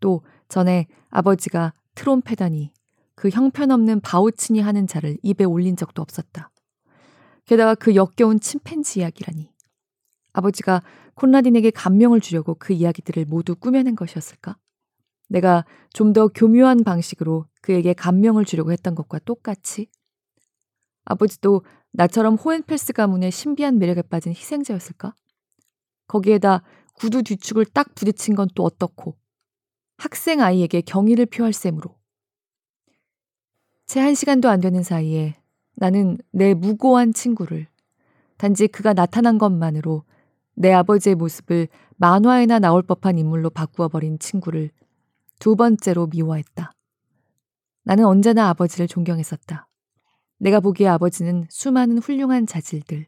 또 전에 아버지가 트롬페다니 그 형편없는 바우치니 하는 자를 입에 올린 적도 없었다. 게다가 그 역겨운 침팬지 이야기라니. 아버지가 콘라딘에게 감명을 주려고 그 이야기들을 모두 꾸며낸 것이었을까? 내가 좀 더 교묘한 방식으로 그에게 감명을 주려고 했던 것과 똑같이 아버지도 나처럼 호엔펠스 가문의 신비한 매력에 빠진 희생자였을까? 거기에다 구두 뒤축을 딱 부딪힌 건 또 어떻고 학생 아이에게 경의를 표할 셈으로 채 한 시간도 안 되는 사이에 나는 내 무고한 친구를 단지 그가 나타난 것만으로 내 아버지의 모습을 만화에나 나올 법한 인물로 바꾸어 버린 친구를 두 번째로 미워했다. 나는 언제나 아버지를 존경했었다. 내가 보기에 아버지는 수많은 훌륭한 자질들,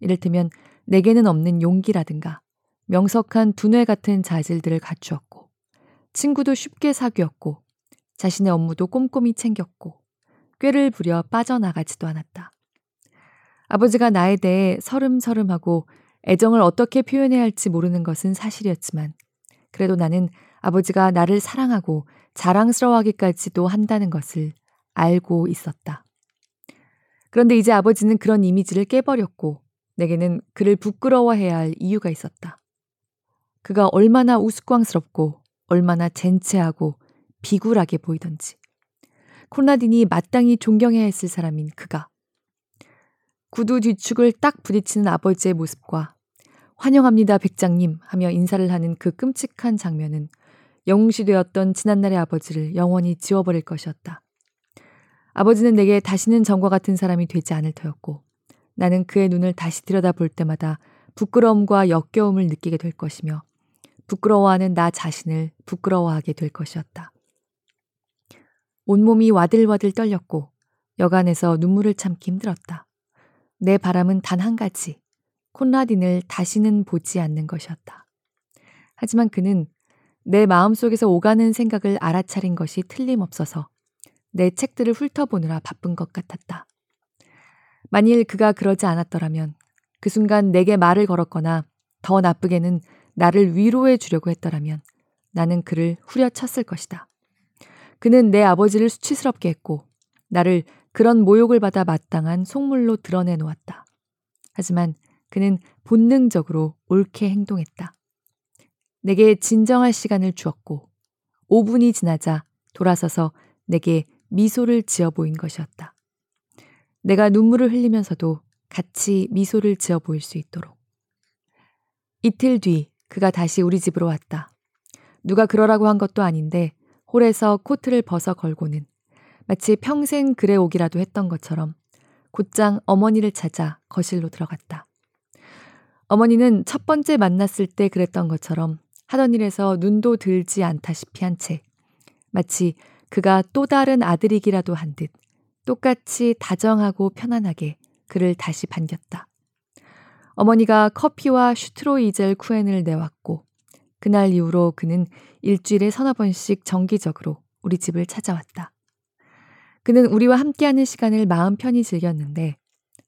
이를테면 내게는 없는 용기라든가 명석한 두뇌 같은 자질들을 갖추었고, 친구도 쉽게 사귀었고, 자신의 업무도 꼼꼼히 챙겼고, 꾀를 부려 빠져나가지도 않았다. 아버지가 나에 대해 서름서름하고 애정을 어떻게 표현해야 할지 모르는 것은 사실이었지만, 그래도 나는 아버지가 나를 사랑하고 자랑스러워하기까지도 한다는 것을 알고 있었다. 그런데 이제 아버지는 그런 이미지를 깨버렸고, 내게는 그를 부끄러워해야 할 이유가 있었다. 그가 얼마나 우스꽝스럽고 얼마나 젠체하고 비굴하게 보이던지. 콘라딘이 마땅히 존경해야 했을 사람인 그가. 구두 뒤축을 딱 부딪히는 아버지의 모습과 환영합니다, 백장님 하며 인사를 하는 그 끔찍한 장면은 영웅시 되었던 지난날의 아버지를 영원히 지워버릴 것이었다. 아버지는 내게 다시는 전과 같은 사람이 되지 않을 터였고 나는 그의 눈을 다시 들여다볼 때마다 부끄러움과 역겨움을 느끼게 될 것이며 부끄러워하는 나 자신을 부끄러워하게 될 것이었다. 온몸이 와들와들 떨렸고 여간에서 눈물을 참기 힘들었다. 내 바람은 단 한 가지. 콘라딘을 다시는 보지 않는 것이었다. 하지만 그는 내 마음속에서 오가는 생각을 알아차린 것이 틀림없어서 내 책들을 훑어보느라 바쁜 것 같았다. 만일 그가 그러지 않았더라면 그 순간 내게 말을 걸었거나 더 나쁘게는 나를 위로해 주려고 했더라면 나는 그를 후려쳤을 것이다. 그는 내 아버지를 수치스럽게 했고 나를 그런 모욕을 받아 마땅한 속물로 드러내 놓았다. 하지만 그는 본능적으로 옳게 행동했다. 내게 진정할 시간을 주었고 5분이 지나자 돌아서서 내게 미소를 지어 보인 것이었다. 내가 눈물을 흘리면서도 같이 미소를 지어 보일 수 있도록. 이틀 뒤 그가 다시 우리 집으로 왔다. 누가 그러라고 한 것도 아닌데 홀에서 코트를 벗어 걸고는 마치 평생 그래 오기라도 했던 것처럼 곧장 어머니를 찾아 거실로 들어갔다. 어머니는 첫 번째 만났을 때 그랬던 것처럼 하던 일에서 눈도 들지 않다시피 한 채 마치 그가 또 다른 아들이기라도 한 듯 똑같이 다정하고 편안하게 그를 다시 반겼다. 어머니가 커피와 슈트로이젤 쿠엔을 내왔고 그날 이후로 그는 일주일에 서너 번씩 정기적으로 우리 집을 찾아왔다. 그는 우리와 함께하는 시간을 마음 편히 즐겼는데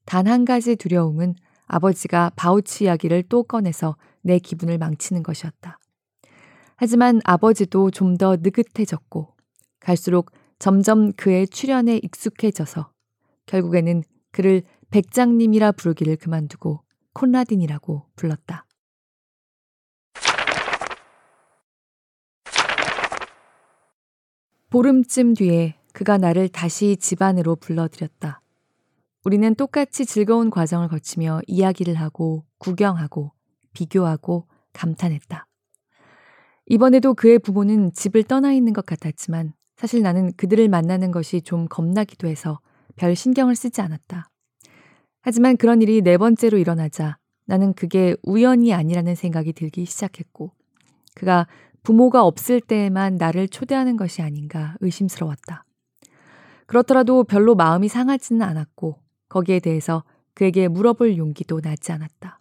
단 한 가지 두려움은 아버지가 바우치 이야기를 또 꺼내서 내 기분을 망치는 것이었다. 하지만 아버지도 좀 더 느긋해졌고 갈수록 점점 그의 출연에 익숙해져서 결국에는 그를 백장님이라 부르기를 그만두고 콘라딘이라고 불렀다. 보름쯤 뒤에 그가 나를 다시 집안으로 불러들였다. 우리는 똑같이 즐거운 과정을 거치며 이야기를 하고 구경하고 비교하고 감탄했다. 이번에도 그의 부모는 집을 떠나 있는 것 같았지만 사실 나는 그들을 만나는 것이 좀 겁나기도 해서 별 신경을 쓰지 않았다. 하지만 그런 일이 네 번째로 일어나자 나는 그게 우연이 아니라는 생각이 들기 시작했고 그가 부모가 없을 때에만 나를 초대하는 것이 아닌가 의심스러웠다. 그렇더라도 별로 마음이 상하지는 않았고 거기에 대해서 그에게 물어볼 용기도 나지 않았다.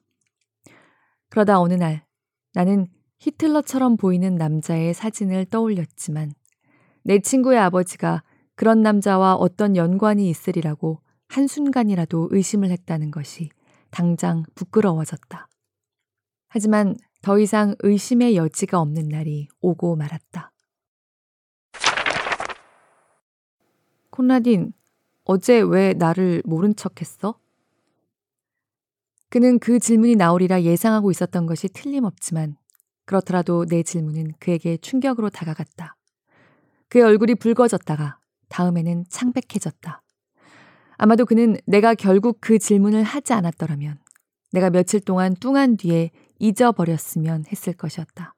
그러다 어느 날 나는 히틀러처럼 보이는 남자의 사진을 떠올렸지만 내 친구의 아버지가 그런 남자와 어떤 연관이 있으리라고 한순간이라도 의심을 했다는 것이 당장 부끄러워졌다. 하지만 더 이상 의심의 여지가 없는 날이 오고 말았다. 콘라딘, 어제 왜 나를 모른 척 했어? 그는 그 질문이 나오리라 예상하고 있었던 것이 틀림없지만 그렇더라도 내 질문은 그에게 충격으로 다가갔다. 그의 얼굴이 붉어졌다가 다음에는 창백해졌다. 아마도 그는 내가 결국 그 질문을 하지 않았더라면 내가 며칠 동안 뚱한 뒤에 잊어버렸으면 했을 것이었다.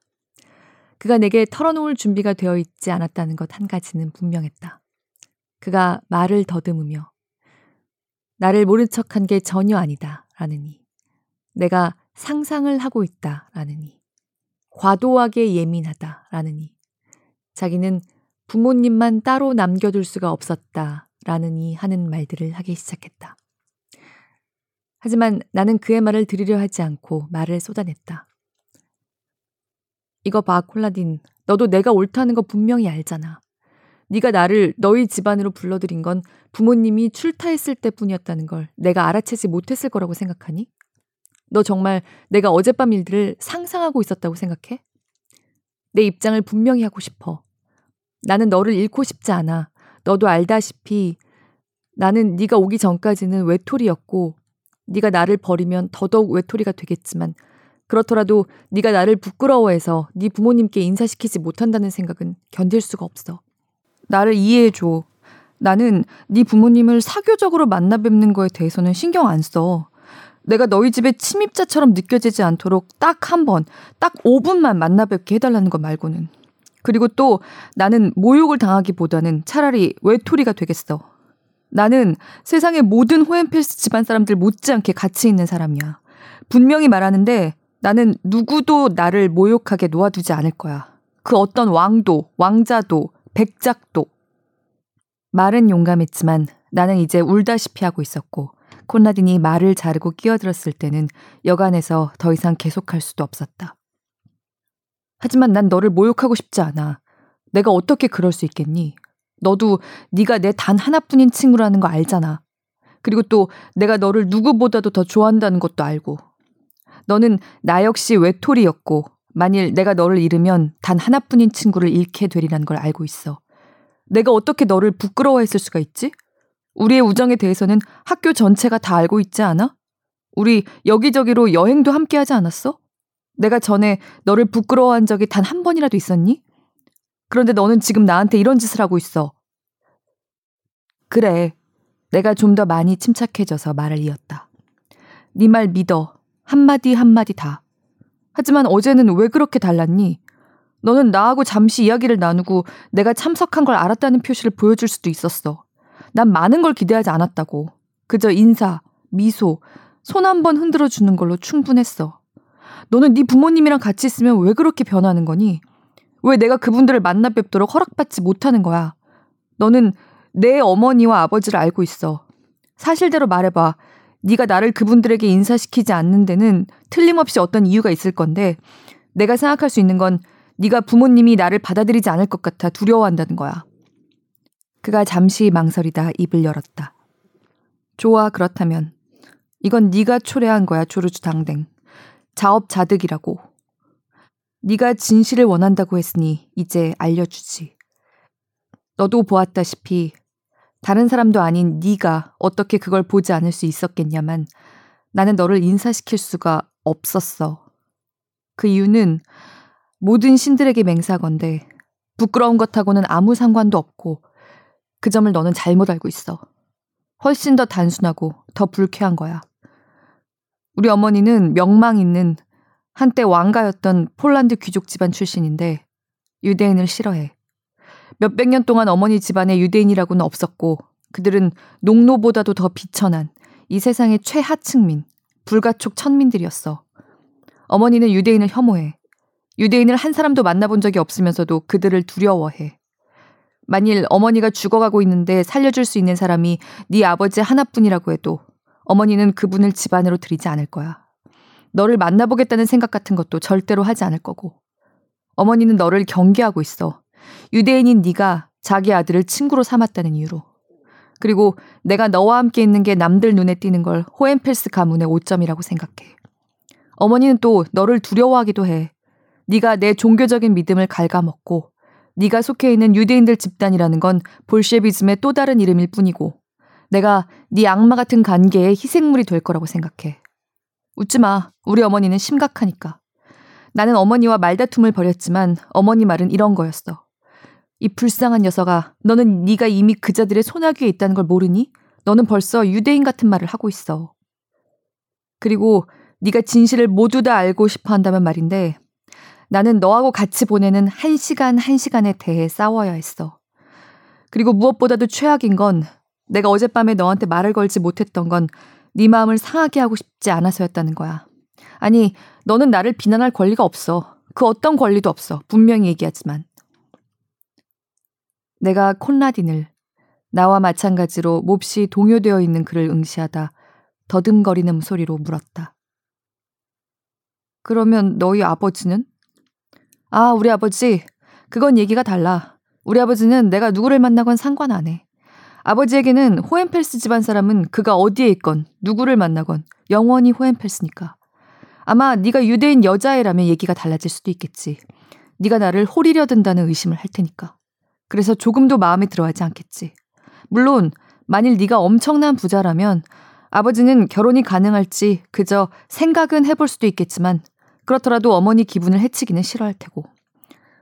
그가 내게 털어놓을 준비가 되어 있지 않았다는 것 한 가지는 분명했다. 그가 말을 더듬으며 나를 모른 척한 게 전혀 아니다. 라느니. 내가 상상을 하고 있다. 라느니. 과도하게 예민하다. 라느니. 자기는 부모님만 따로 남겨둘 수가 없었다. 라느니 하는 말들을 하기 시작했다. 하지만 나는 그의 말을 들으려 하지 않고 말을 쏟아냈다. 이거 봐, 콜라딘. 너도 내가 옳다는 거 분명히 알잖아. 네가 나를 너희 집안으로 불러들인 건 부모님이 출타했을 때뿐이었다는 걸 내가 알아채지 못했을 거라고 생각하니? 너 정말 내가 어젯밤 일들을 상상하고 있었다고 생각해? 내 입장을 분명히 하고 싶어. 나는 너를 잃고 싶지 않아. 너도 알다시피 나는 네가 오기 전까지는 외톨이였고 네가 나를 버리면 더더욱 외톨이가 되겠지만 그렇더라도 네가 나를 부끄러워해서 네 부모님께 인사시키지 못한다는 생각은 견딜 수가 없어. 나를 이해해 줘. 나는 네 부모님을 사교적으로 만나 뵙는 거에 대해서는 신경 안 써. 내가 너희 집에 침입자처럼 느껴지지 않도록 딱 한 번, 딱 5분만 만나 뵙게 해달라는 것 말고는. 그리고 또 나는 모욕을 당하기보다는 차라리 외톨이가 되겠어. 나는 세상의 모든 호엔펠스 집안 사람들 못지않게 가치 있는 사람이야. 분명히 말하는데 나는 누구도 나를 모욕하게 놓아두지 않을 거야. 그 어떤 왕도, 왕자도, 백작도. 말은 용감했지만 나는 이제 울다시피 하고 있었고 콘라딘이 말을 자르고 끼어들었을 때는 여간에서 더 이상 계속할 수도 없었다. 하지만 난 너를 모욕하고 싶지 않아. 내가 어떻게 그럴 수 있겠니? 너도 네가 내 단 하나뿐인 친구라는 거 알잖아. 그리고 또 내가 너를 누구보다도 더 좋아한다는 것도 알고. 너는 나 역시 외톨이였고 만일 내가 너를 잃으면 단 하나뿐인 친구를 잃게 되리라는 걸 알고 있어. 내가 어떻게 너를 부끄러워했을 수가 있지? 우리의 우정에 대해서는 학교 전체가 다 알고 있지 않아? 우리 여기저기로 여행도 함께 하지 않았어? 내가 전에 너를 부끄러워한 적이 단 한 번이라도 있었니? 그런데 너는 지금 나한테 이런 짓을 하고 있어. 그래. 내가 좀 더 많이 침착해져서 말을 이었다. 네 말 믿어. 한마디 한마디 다. 하지만 어제는 왜 그렇게 달랐니? 너는 나하고 잠시 이야기를 나누고 내가 참석한 걸 알았다는 표시를 보여줄 수도 있었어. 난 많은 걸 기대하지 않았다고. 그저 인사, 미소, 손 한 번 흔들어 주는 걸로 충분했어. 너는 네 부모님이랑 같이 있으면 왜 그렇게 변하는 거니? 왜 내가 그분들을 만나 뵙도록 허락받지 못하는 거야? 너는 내 어머니와 아버지를 알고 있어. 사실대로 말해봐. 네가 나를 그분들에게 인사시키지 않는 데는 틀림없이 어떤 이유가 있을 건데 내가 생각할 수 있는 건 네가 부모님이 나를 받아들이지 않을 것 같아 두려워한다는 거야. 그가 잠시 망설이다 입을 열었다. 좋아 그렇다면 이건 네가 초래한 거야 조르주 당댕. 자업자득이라고. 네가 진실을 원한다고 했으니 이제 알려주지. 너도 보았다시피 다른 사람도 아닌 네가 어떻게 그걸 보지 않을 수 있었겠냐만 나는 너를 인사시킬 수가 없었어. 그 이유는 모든 신들에게 맹사건데 부끄러운 것하고는 아무 상관도 없고 그 점을 너는 잘못 알고 있어. 훨씬 더 단순하고 더 불쾌한 거야. 우리 어머니는 명망 있는 한때 왕가였던 폴란드 귀족 집안 출신인데 유대인을 싫어해. 몇백 년 동안 어머니 집안에 유대인이라고는 없었고 그들은 농노보다도 더 비천한 이 세상의 최하층민, 불가촉 천민들이었어. 어머니는 유대인을 혐오해. 유대인을 한 사람도 만나본 적이 없으면서도 그들을 두려워해. 만일 어머니가 죽어가고 있는데 살려줄 수 있는 사람이 네 아버지 하나뿐이라고 해도 어머니는 그분을 집안으로 들이지 않을 거야. 너를 만나보겠다는 생각 같은 것도 절대로 하지 않을 거고. 어머니는 너를 경계하고 있어. 유대인인 네가 자기 아들을 친구로 삼았다는 이유로. 그리고 내가 너와 함께 있는 게 남들 눈에 띄는 걸 호엔펠스 가문의 오점이라고 생각해. 어머니는 또 너를 두려워하기도 해. 네가 내 종교적인 믿음을 갉아먹고 네가 속해 있는 유대인들 집단이라는 건 볼셰비즘의 또 다른 이름일 뿐이고 내가 네 악마 같은 관계의 희생물이 될 거라고 생각해. 웃지 마. 우리 어머니는 심각하니까. 나는 어머니와 말다툼을 벌였지만 어머니 말은 이런 거였어. 이 불쌍한 녀석아, 너는 네가 이미 그자들의 소나귀에 있다는 걸 모르니? 너는 벌써 유대인 같은 말을 하고 있어. 그리고 네가 진실을 모두 다 알고 싶어 한다면 말인데 나는 너하고 같이 보내는 한 시간 한 시간에 대해 싸워야 했어. 그리고 무엇보다도 최악인 건 내가 어젯밤에 너한테 말을 걸지 못했던 건 네 마음을 상하게 하고 싶지 않아서였다는 거야. 아니, 너는 나를 비난할 권리가 없어. 그 어떤 권리도 없어. 분명히 얘기하지만. 내가 콘라딘을 나와 마찬가지로 몹시 동요되어 있는 그를 응시하다 더듬거리는 소리로 물었다. 그러면 너희 아버지는? 아, 우리 아버지. 그건 얘기가 달라. 우리 아버지는 내가 누구를 만나건 상관 안 해. 아버지에게는 호엔펠스 집안 사람은 그가 어디에 있건 누구를 만나건 영원히 호엔펠스니까. 아마 네가 유대인 여자애라면 얘기가 달라질 수도 있겠지. 네가 나를 호리려 든다는 의심을 할 테니까. 그래서 조금도 마음에 들어하지 않겠지. 물론 만일 네가 엄청난 부자라면 아버지는 결혼이 가능할지 그저 생각은 해볼 수도 있겠지만 그렇더라도 어머니 기분을 해치기는 싫어할 테고.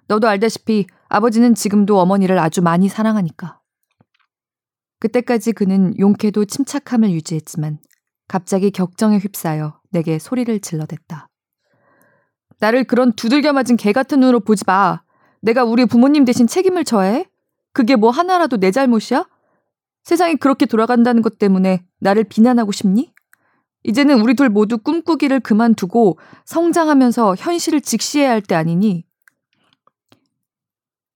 너도 알다시피 아버지는 지금도 어머니를 아주 많이 사랑하니까. 그때까지 그는 용케도 침착함을 유지했지만 갑자기 격정에 휩싸여 내게 소리를 질러댔다. 나를 그런 두들겨 맞은 개 같은 눈으로 보지 마. 내가 우리 부모님 대신 책임을 져야 해? 그게 뭐 하나라도 내 잘못이야? 세상이 그렇게 돌아간다는 것 때문에 나를 비난하고 싶니? 이제는 우리 둘 모두 꿈꾸기를 그만두고 성장하면서 현실을 직시해야 할 때 아니니?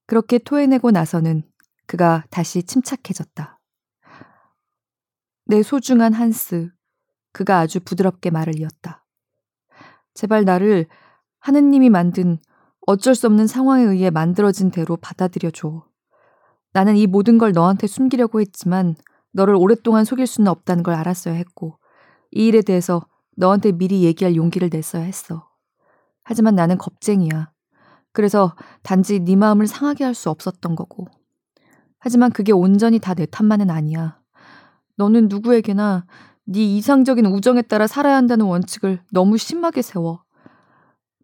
그렇게 토해내고 나서는 그가 다시 침착해졌다. 내 소중한 한스, 그가 아주 부드럽게 말을 이었다. 제발 나를 하느님이 만든 어쩔 수 없는 상황에 의해 만들어진 대로 받아들여줘. 나는 이 모든 걸 너한테 숨기려고 했지만 너를 오랫동안 속일 수는 없다는 걸 알았어야 했고 이 일에 대해서 너한테 미리 얘기할 용기를 냈어야 했어. 하지만 나는 겁쟁이야. 그래서 단지 네 마음을 상하게 할 수 없었던 거고. 하지만 그게 온전히 다 내 탓만은 아니야. 너는 누구에게나 네 이상적인 우정에 따라 살아야 한다는 원칙을 너무 심하게 세워.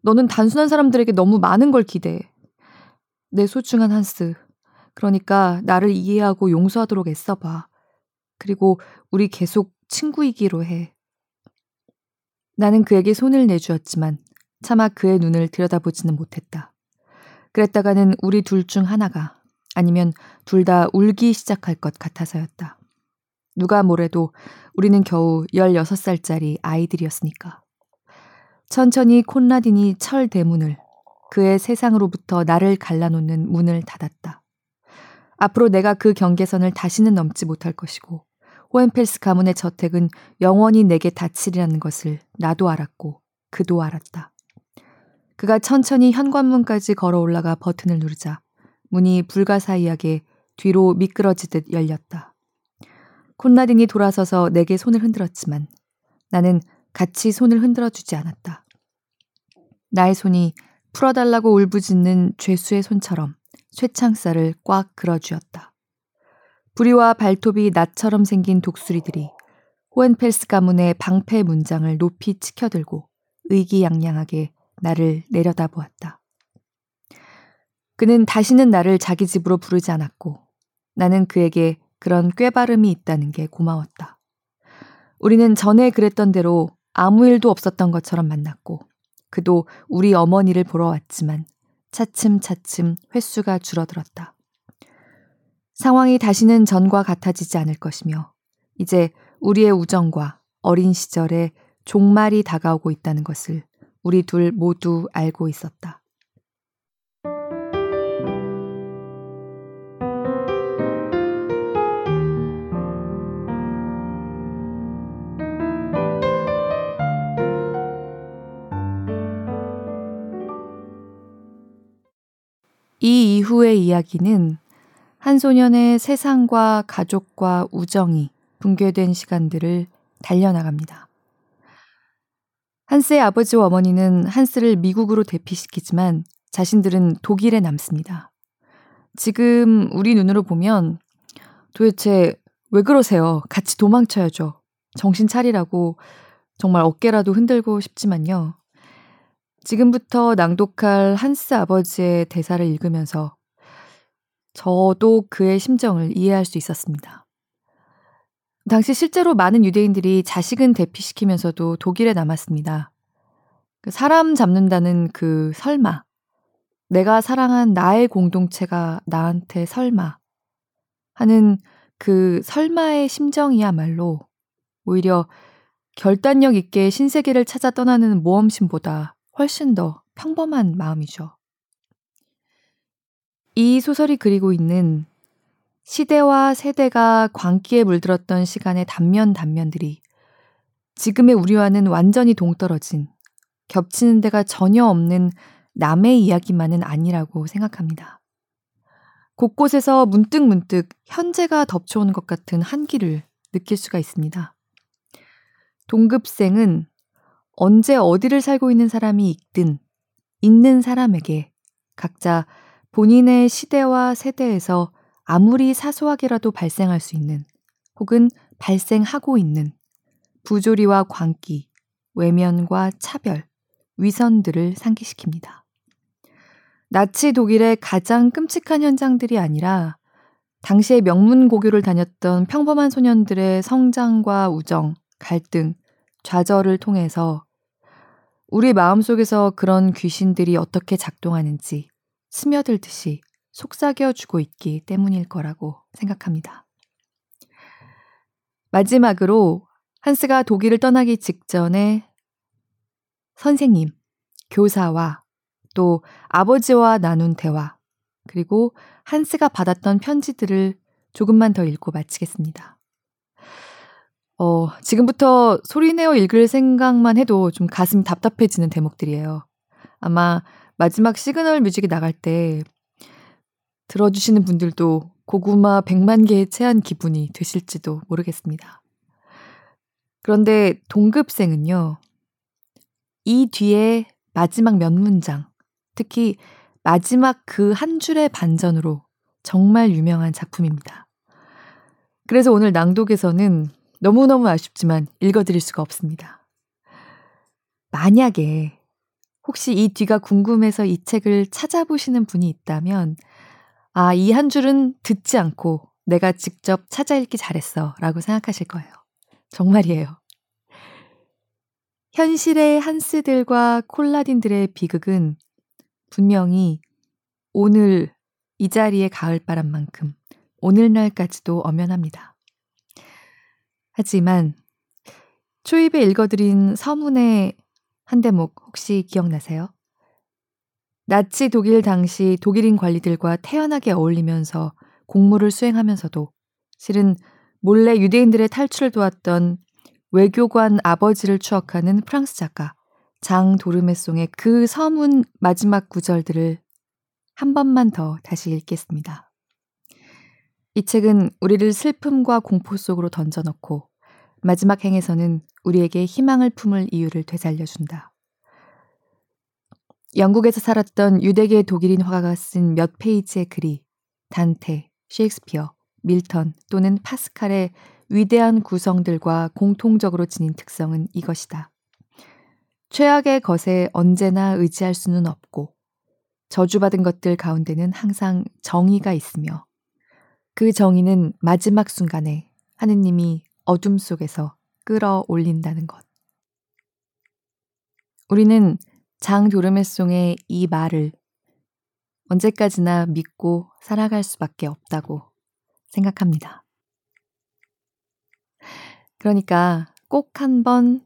너는 단순한 사람들에게 너무 많은 걸 기대해. 내 소중한 한스. 그러니까 나를 이해하고 용서하도록 애써봐. 그리고 우리 계속 친구이기로 해. 나는 그에게 손을 내주었지만 차마 그의 눈을 들여다보지는 못했다. 그랬다가는 우리 둘 중 하나가 아니면 둘 다 울기 시작할 것 같아서였다. 누가 뭐래도 우리는 겨우 16살짜리 아이들이었으니까. 천천히 콘라딘이 철 대문을 그의 세상으로부터 나를 갈라놓는 문을 닫았다. 앞으로 내가 그 경계선을 다시는 넘지 못할 것이고 호엔펠스 가문의 저택은 영원히 내게 닫히리라는 것을 나도 알았고 그도 알았다. 그가 천천히 현관문까지 걸어 올라가 버튼을 누르자 문이 불가사의하게 뒤로 미끄러지듯 열렸다. 콘라딘이 돌아서서 내게 손을 흔들었지만 나는 같이 손을 흔들어 주지 않았다. 나의 손이 풀어달라고 울부짖는 죄수의 손처럼 쇠창살을 꽉 그어쥐었다. 부리와 발톱이 낫처럼 생긴 독수리들이 호엔펠스 가문의 방패 문장을 높이 치켜들고 의기양양하게 나를 내려다보았다. 그는 다시는 나를 자기 집으로 부르지 않았고 나는 그에게 그런 꾀바름이 있다는 게 고마웠다. 우리는 전에 그랬던 대로 아무 일도 없었던 것처럼 만났고 그도 우리 어머니를 보러 왔지만 차츰차츰 횟수가 줄어들었다. 상황이 다시는 전과 같아지지 않을 것이며 이제 우리의 우정과 어린 시절의 종말이 다가오고 있다는 것을 우리 둘 모두 알고 있었다. 이 이후의 이야기는 한 소년의 세상과 가족과 우정이 붕괴된 시간들을 달려나갑니다. 한스의 아버지와 어머니는 한스를 미국으로 대피시키지만 자신들은 독일에 남습니다. 지금 우리 눈으로 보면 도대체 왜 그러세요? 같이 도망쳐야죠. 정신 차리라고 정말 어깨라도 흔들고 싶지만요. 지금부터 낭독할 한스 아버지의 대사를 읽으면서 저도 그의 심정을 이해할 수 있었습니다. 당시 실제로 많은 유대인들이 자식은 대피시키면서도 독일에 남았습니다. 그 사람 잡는다는 그 설마, 내가 사랑한 나의 공동체가 나한테 설마 하는 그 설마의 심정이야말로 오히려 결단력 있게 신세계를 찾아 떠나는 모험심보다 훨씬 더 평범한 마음이죠. 이 소설이 그리고 있는 시대와 세대가 광기에 물들었던 시간의 단면 단면들이 지금의 우리와는 완전히 동떨어진 겹치는 데가 전혀 없는 남의 이야기만은 아니라고 생각합니다. 곳곳에서 문득문득 현재가 덮쳐오는 것 같은 한기를 느낄 수가 있습니다. 동급생은 언제 어디를 살고 있는 사람이 있든 있는 사람에게 각자 본인의 시대와 세대에서 아무리 사소하게라도 발생할 수 있는 혹은 발생하고 있는 부조리와 광기, 외면과 차별, 위선들을 상기시킵니다. 나치 독일의 가장 끔찍한 현장들이 아니라 당시의 명문 고교를 다녔던 평범한 소년들의 성장과 우정, 갈등, 좌절을 통해서 우리 마음속에서 그런 귀신들이 어떻게 작동하는지 스며들듯이 속삭여 주고 있기 때문일 거라고 생각합니다. 마지막으로 한스가 독일을 떠나기 직전에 선생님, 교사와 또 아버지와 나눈 대화, 그리고 한스가 받았던 편지들을 조금만 더 읽고 마치겠습니다. 어, 지금부터 소리내어 읽을 생각만 해도 좀 가슴이 답답해지는 대목들이에요. 아마 마지막 시그널 뮤직이 나갈 때 들어주시는 분들도 고구마 100만 개에 채한 기분이 드실지도 모르겠습니다. 그런데 동급생은요, 이 뒤에 마지막 몇 문장, 특히 마지막 그 한 줄의 반전으로 정말 유명한 작품입니다. 그래서 오늘 낭독에서는 너무너무 아쉽지만 읽어드릴 수가 없습니다. 만약에 혹시 이 뒤가 궁금해서 이 책을 찾아보시는 분이 있다면, 아, 이 한 줄은 듣지 않고 내가 직접 찾아 읽기 잘했어. 라고 생각하실 거예요. 정말이에요. 현실의 한스들과 콜라딘들의 비극은 분명히 오늘 이 자리의 가을바람만큼 오늘날까지도 엄연합니다. 하지만 초입에 읽어드린 서문의 한 대목 혹시 기억나세요? 나치 독일 당시 독일인 관리들과 태연하게 어울리면서 공무를 수행하면서도 실은 몰래 유대인들의 탈출을 도왔던 외교관 아버지를 추억하는 프랑스 작가 장 도르메송의 그 서문 마지막 구절들을 한 번만 더 다시 읽겠습니다. 이 책은 우리를 슬픔과 공포 속으로 던져넣고 마지막 행에서는 우리에게 희망을 품을 이유를 되살려준다. 영국에서 살았던 유대계 독일인 화가가 쓴 몇 페이지의 글이 단테, 셰익스피어, 밀턴 또는 파스칼의 위대한 구성들과 공통적으로 지닌 특성은 이것이다. 최악의 것에 언제나 의지할 수는 없고 저주받은 것들 가운데는 항상 정의가 있으며 그 정의는 마지막 순간에 하느님이 어둠 속에서 끌어올린다는 것. 우리는 장도르메송의 이 말을 언제까지나 믿고 살아갈 수밖에 없다고 생각합니다. 그러니까 꼭 한번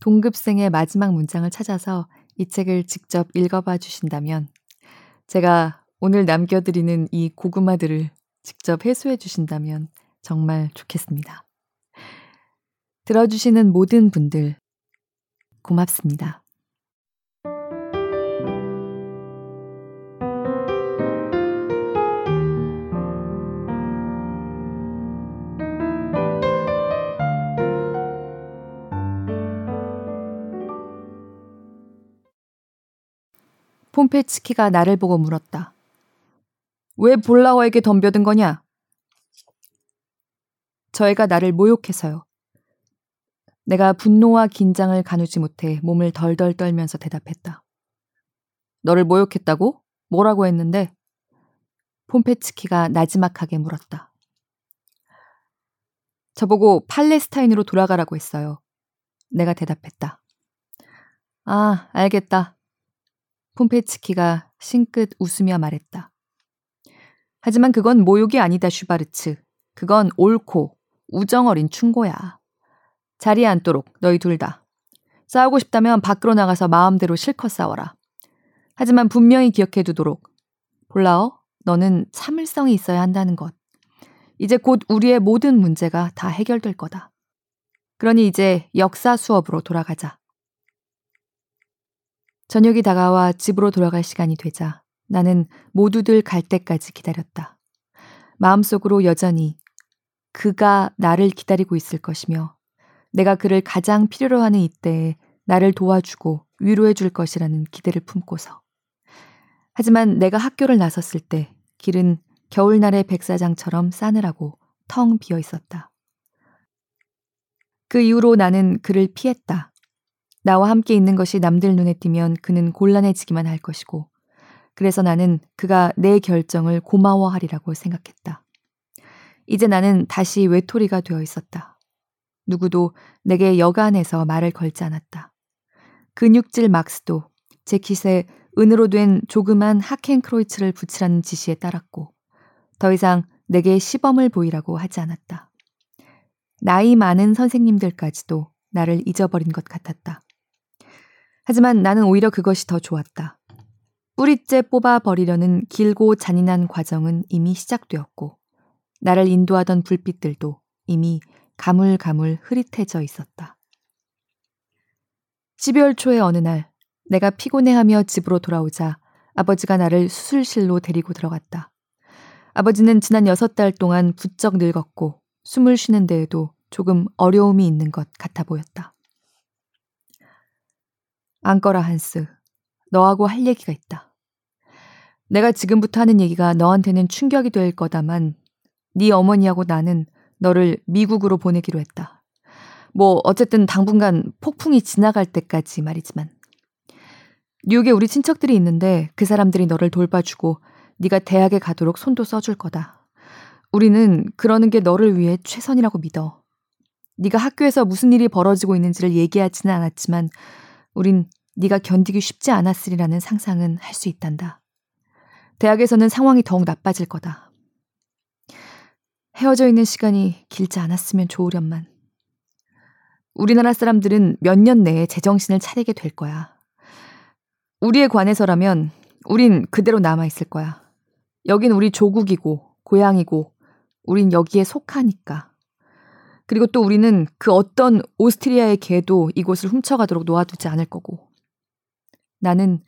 동급생의 마지막 문장을 찾아서 이 책을 직접 읽어봐 주신다면 제가 오늘 남겨드리는 이 고구마들을 직접 해소해 주신다면 정말 좋겠습니다. 들어주시는 모든 분들 고맙습니다. 폼페츠키가 나를 보고 물었다. 왜 볼라워에게 덤벼든 거냐? 저희가 나를 모욕해서요. 내가 분노와 긴장을 가누지 못해 몸을 덜덜 떨면서 대답했다. 너를 모욕했다고? 뭐라고 했는데? 폼페츠키가 나지막하게 물었다. 저보고 팔레스타인으로 돌아가라고 했어요. 내가 대답했다. 아, 알겠다. 폼페츠키가 싱긋 웃으며 말했다. 하지만 그건 모욕이 아니다, 슈바르츠. 그건 옳고 우정 어린 충고야. 자리에 앉도록 너희 둘 다. 싸우고 싶다면 밖으로 나가서 마음대로 실컷 싸워라. 하지만 분명히 기억해 두도록. 볼라어, 너는 참을성이 있어야 한다는 것. 이제 곧 우리의 모든 문제가 다 해결될 거다. 그러니 이제 역사 수업으로 돌아가자. 저녁이 다가와 집으로 돌아갈 시간이 되자 나는 모두들 갈 때까지 기다렸다. 마음속으로 여전히 그가 나를 기다리고 있을 것이며 내가 그를 가장 필요로 하는 이때에 나를 도와주고 위로해 줄 것이라는 기대를 품고서. 하지만 내가 학교를 나섰을 때 길은 겨울날의 백사장처럼 싸늘하고 텅 비어 있었다. 그 이후로 나는 그를 피했다. 나와 함께 있는 것이 남들 눈에 띄면 그는 곤란해지기만 할 것이고, 그래서 나는 그가 내 결정을 고마워하리라고 생각했다. 이제 나는 다시 외톨이가 되어 있었다. 누구도 내게 여간해서 말을 걸지 않았다. 근육질 막스도 제킷에 은으로 된 조그만 하켄크로이츠를 붙이라는 지시에 따랐고, 더 이상 내게 시범을 보이라고 하지 않았다. 나이 많은 선생님들까지도 나를 잊어버린 것 같았다. 하지만 나는 오히려 그것이 더 좋았다. 뿌리째 뽑아버리려는 길고 잔인한 과정은 이미 시작되었고, 나를 인도하던 불빛들도 이미 가물가물 흐릿해져 있었다. 12월 초의 어느 날, 내가 피곤해하며 집으로 돌아오자 아버지가 나를 수술실로 데리고 들어갔다. 아버지는 지난 여섯 달 동안 부쩍 늙었고 숨을 쉬는 데에도 조금 어려움이 있는 것 같아 보였다. 안거라 한스. 너하고 할 얘기가 있다. 내가 지금부터 하는 얘기가 너한테는 충격이 될 거다만 네 어머니하고 나는 너를 미국으로 보내기로 했다. 뭐 어쨌든 당분간 폭풍이 지나갈 때까지 말이지만 뉴욕에 우리 친척들이 있는데 그 사람들이 너를 돌봐주고 네가 대학에 가도록 손도 써줄 거다. 우리는 그러는 게 너를 위해 최선이라고 믿어. 네가 학교에서 무슨 일이 벌어지고 있는지를 얘기하지는 않았지만 우린 네가 견디기 쉽지 않았으리라는 상상은 할 수 있단다. 대학에서는 상황이 더욱 나빠질 거다. 헤어져 있는 시간이 길지 않았으면 좋으련만. 우리나라 사람들은 몇 년 내에 제정신을 차리게 될 거야. 우리에 관해서라면 우린 그대로 남아있을 거야. 여긴 우리 조국이고, 고향이고, 우린 여기에 속하니까. 그리고 또 우리는 그 어떤 오스트리아의 개도 이곳을 훔쳐가도록 놓아두지 않을 거고. 나는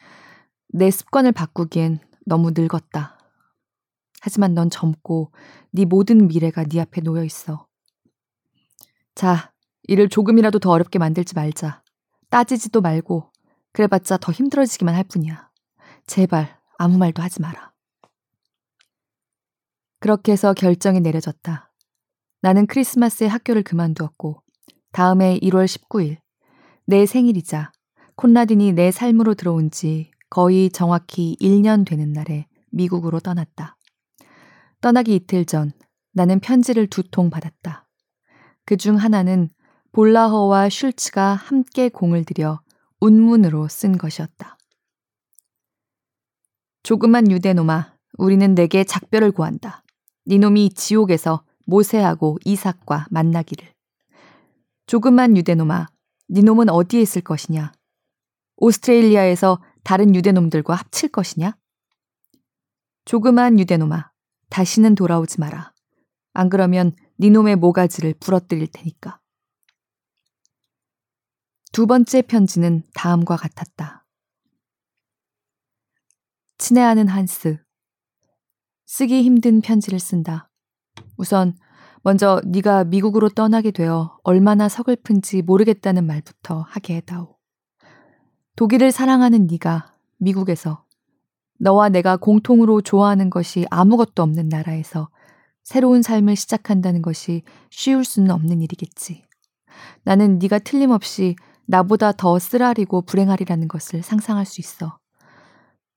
내 습관을 바꾸기엔 너무 늙었다. 하지만 넌 젊고 네 모든 미래가 네 앞에 놓여 있어. 자, 일을 조금이라도 더 어렵게 만들지 말자. 따지지도 말고 그래봤자 더 힘들어지기만 할 뿐이야. 제발 아무 말도 하지 마라. 그렇게 해서 결정이 내려졌다. 나는 크리스마스에 학교를 그만두었고 다음해 1월 19일 내 생일이자 콘라딘이 내 삶으로 들어온 지 거의 정확히 1년 되는 날에 미국으로 떠났다. 떠나기 이틀 전 나는 편지를 두 통 받았다. 그 중 하나는 볼라허와 슐츠가 함께 공을 들여 운문으로 쓴 것이었다. 조그만 유대놈아, 우리는 내게 작별을 구한다. 니놈이 지옥에서 모세하고 이삭과 만나기를. 조그만 유대놈아, 니놈은 어디에 있을 것이냐? 오스트레일리아에서 다른 유대놈들과 합칠 것이냐? 조그만 유대놈아, 다시는 돌아오지 마라. 안 그러면 니놈의 모가지를 부러뜨릴 테니까. 두 번째 편지는 다음과 같았다. 친애하는 한스. 쓰기 힘든 편지를 쓴다. 우선 먼저 네가 미국으로 떠나게 되어 얼마나 서글픈지 모르겠다는 말부터 하게 해다오. 독일을 사랑하는 네가 미국에서 너와 내가 공통으로 좋아하는 것이 아무것도 없는 나라에서 새로운 삶을 시작한다는 것이 쉬울 수는 없는 일이겠지. 나는 네가 틀림없이 나보다 더 쓰라리고 불행하리라는 것을 상상할 수 있어.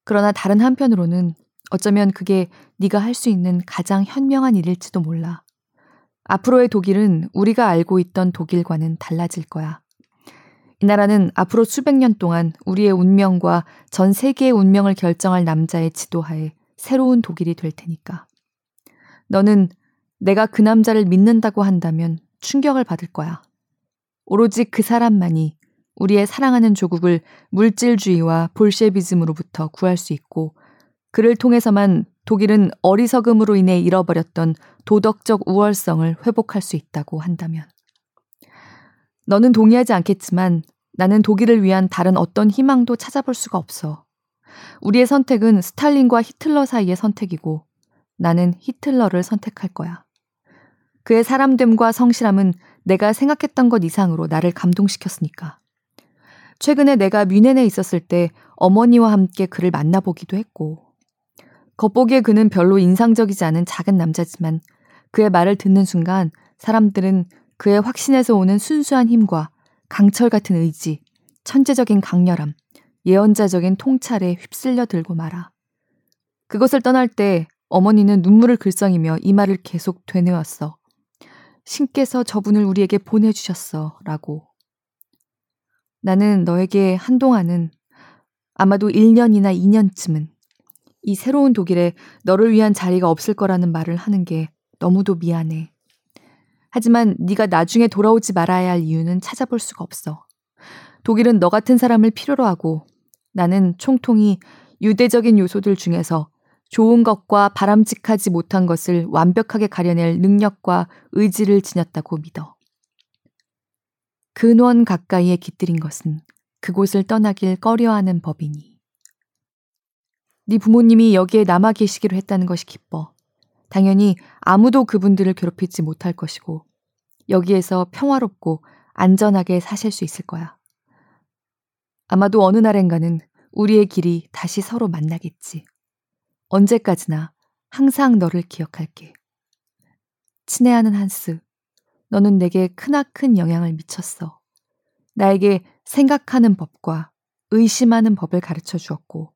그러나 다른 한편으로는 어쩌면 그게 네가 할 수 있는 가장 현명한 일일지도 몰라. 앞으로의 독일은 우리가 알고 있던 독일과는 달라질 거야. 이 나라는 앞으로 수백 년 동안 우리의 운명과 전 세계의 운명을 결정할 남자의 지도하에 새로운 독일이 될 테니까. 너는 내가 그 남자를 믿는다고 한다면 충격을 받을 거야. 오로지 그 사람만이 우리의 사랑하는 조국을 물질주의와 볼셰비즘으로부터 구할 수 있고 그를 통해서만 독일은 어리석음으로 인해 잃어버렸던 도덕적 우월성을 회복할 수 있다고 한다면. 너는 동의하지 않겠지만 나는 독일을 위한 다른 어떤 희망도 찾아볼 수가 없어. 우리의 선택은 스탈린과 히틀러 사이의 선택이고 나는 히틀러를 선택할 거야. 그의 사람됨과 성실함은 내가 생각했던 것 이상으로 나를 감동시켰으니까. 최근에 내가 뮌헨에 있었을 때 어머니와 함께 그를 만나보기도 했고, 겉보기에 그는 별로 인상적이지 않은 작은 남자지만 그의 말을 듣는 순간 사람들은 그의 확신에서 오는 순수한 힘과 강철 같은 의지, 천재적인 강렬함, 예언자적인 통찰에 휩쓸려 들고 말아. 그것을 떠날 때 어머니는 눈물을 글썽이며 이 말을 계속 되뇌었어. 신께서 저분을 우리에게 보내주셨어. 라고. 나는 너에게 한동안은 아마도 1년이나 2년쯤은 이 새로운 독일에 너를 위한 자리가 없을 거라는 말을 하는 게 너무도 미안해. 하지만 네가 나중에 돌아오지 말아야 할 이유는 찾아볼 수가 없어. 독일은 너 같은 사람을 필요로 하고 나는 총통이 유대적인 요소들 중에서 좋은 것과 바람직하지 못한 것을 완벽하게 가려낼 능력과 의지를 지녔다고 믿어. 근원 가까이에 깃들인 것은 그곳을 떠나길 꺼려하는 법이니. 네 부모님이 여기에 남아 계시기로 했다는 것이 기뻐. 당연히 아무도 그분들을 괴롭히지 못할 것이고, 여기에서 평화롭고 안전하게 사실 수 있을 거야. 아마도 어느 날엔가는 우리의 길이 다시 서로 만나겠지. 언제까지나 항상 너를 기억할게. 친애하는 한스, 너는 내게 크나큰 영향을 미쳤어. 나에게 생각하는 법과 의심하는 법을 가르쳐 주었고,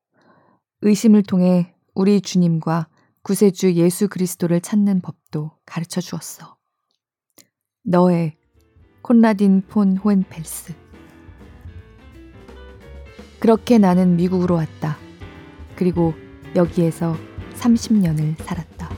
의심을 통해 우리 주님과 구세주 예수 그리스도를 찾는 법도 가르쳐 주었어. 너의 콘라딘 폰 호엔펠스. 그렇게 나는 미국으로 왔다. 그리고 여기에서 30년을 살았다.